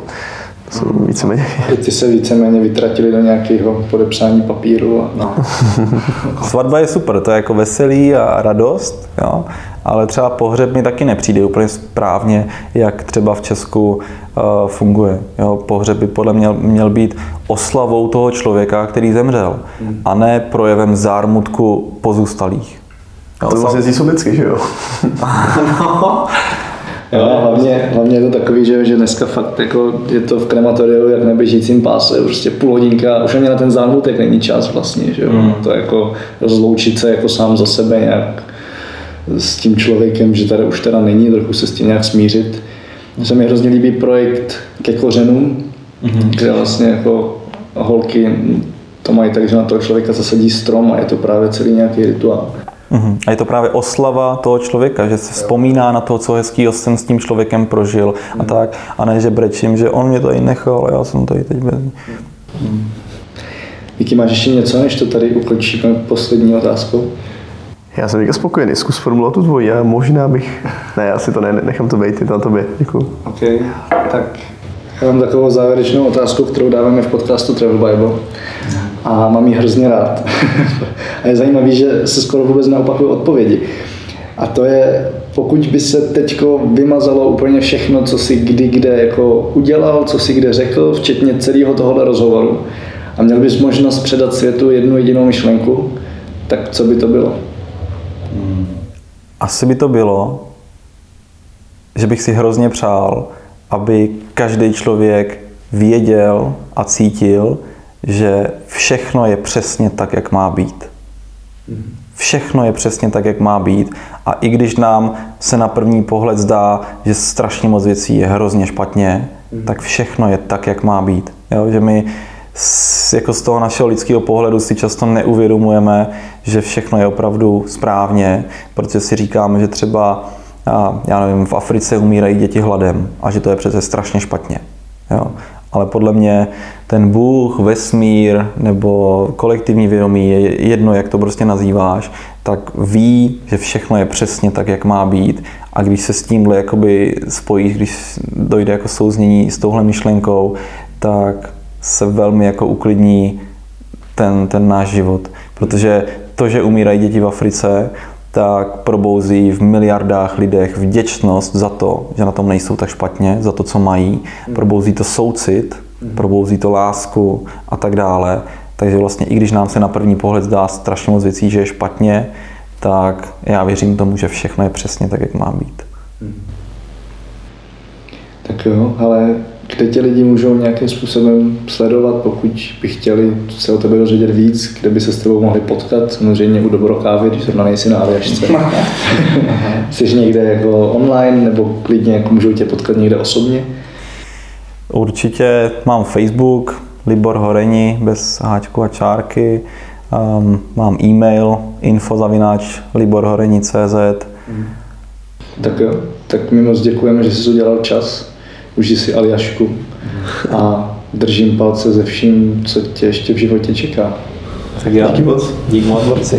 Speaker 3: To jsou víceméně...
Speaker 1: Ty se víceméně vytratili do nějakého podepsání papíru. A... No.
Speaker 2: Svatba je super, to je jako veselý a radost, jo. ale třeba pohřeb mi taky nepřijde úplně správně, jak třeba v Česku uh, funguje. Jo, pohřeb by podle mě měl být oslavou toho člověka, který zemřel, hmm. a ne projevem zármutku pozůstalých.
Speaker 3: Jo, to vlastně zní sobecky, že jo?
Speaker 1: no. Jo, hlavně, hlavně je to takový, že, že dneska fakt jako je to v krematoriu jak na běžícím páse, prostě půl hodinka, už ani na ten zármutek není čas vlastně, že jo? Mm. To jako rozloučit se jako sám za sebe nějak s tím člověkem, že tady už teda není, trochu se s tím nějak smířit. Mně se mi hrozně líbí projekt ke kořenům, mm-hmm. kde vlastně jako holky to mají tak, že na toho člověka zasadí strom a je to právě celý nějaký rituál.
Speaker 2: Mm-hmm. A je to právě oslava toho člověka, že se vzpomíná na to, co hezkýho jsem s tím člověkem prožil a tak. A ne, že brečím, že on mě tady nechal a já jsem tady teď bez. Mm.
Speaker 1: Díky, máš ještě něco, než to tady ukončíme poslední otázkou?
Speaker 3: Já jsem teďka spokojený, zkus formulovat tu dvojí, já možná bych... Ne, já si to ne, nechám to být, je to na tobě, děkuji.
Speaker 1: OK, tak já mám takovou závěrečnou otázku, kterou dáváme v podcastu Travel Bible a mám ji hrozně rád. a je zajímavý, že se skoro vůbec neopakují odpovědi. A to je, pokud by se teď vymazalo úplně všechno, co si kdy kde jako udělal, co si kde řekl, včetně celého tohohle rozhovoru, a měl bys možnost předat světu jednu jedinou myšlenku, tak co by to bylo?
Speaker 2: Asi by to bylo, že bych si hrozně přál, aby každý člověk věděl a cítil, že všechno je přesně tak, jak má být. Všechno je přesně tak, jak má být. A i když nám se na první pohled zdá, že strašně moc věcí je hrozně špatně, tak všechno je tak, jak má být. Jo? Že my z, jako z toho našeho lidského pohledu si často neuvědomujeme, že všechno je opravdu správně, protože si říkáme, že třeba já nevím, v Africe umírají děti hladem a že to je přece strašně špatně. Jo? Ale podle mě ten Bůh, vesmír nebo kolektivní vědomí, je jedno, jak to prostě nazýváš, tak ví, že všechno je přesně tak, jak má být. A když se s tímhle jakoby spojíš, když dojde jako souznění s touhle myšlenkou, tak se velmi jako uklidní ten, ten náš život. Protože to, že umírají děti v Africe, tak probouzí v miliardách lidech vděčnost za to, že na tom nejsou tak špatně, za to, co mají. Probouzí to soucit, probouzí to lásku a tak dále. Takže vlastně i když nám se na první pohled zdá strašně moc věcí, že je špatně, tak já věřím tomu, že všechno je přesně tak, jak má být.
Speaker 1: Tak jo, ale kde tě lidi můžou nějakým způsobem sledovat, pokud by chtěli se o tebe dozvědět víc, kde by se s tebou mohli potkat, samozřejmě u Dobrokávy, když zrovna nejsi na Aljašce. Jsi někde jako online, nebo klidně jako můžou tě potkat někde osobně?
Speaker 2: Určitě mám Facebook, Libor Horeni, bez háčku a čárky. Um, mám e-mail infozavináč liborhoreni.cz
Speaker 1: Tak jo, tak my moc děkujeme, že jsi udělal čas, uži si Aljašku a držím palce ze vším, co tě ještě v životě čeká.
Speaker 2: Tak já.
Speaker 3: Díky moc.
Speaker 2: Dík moc.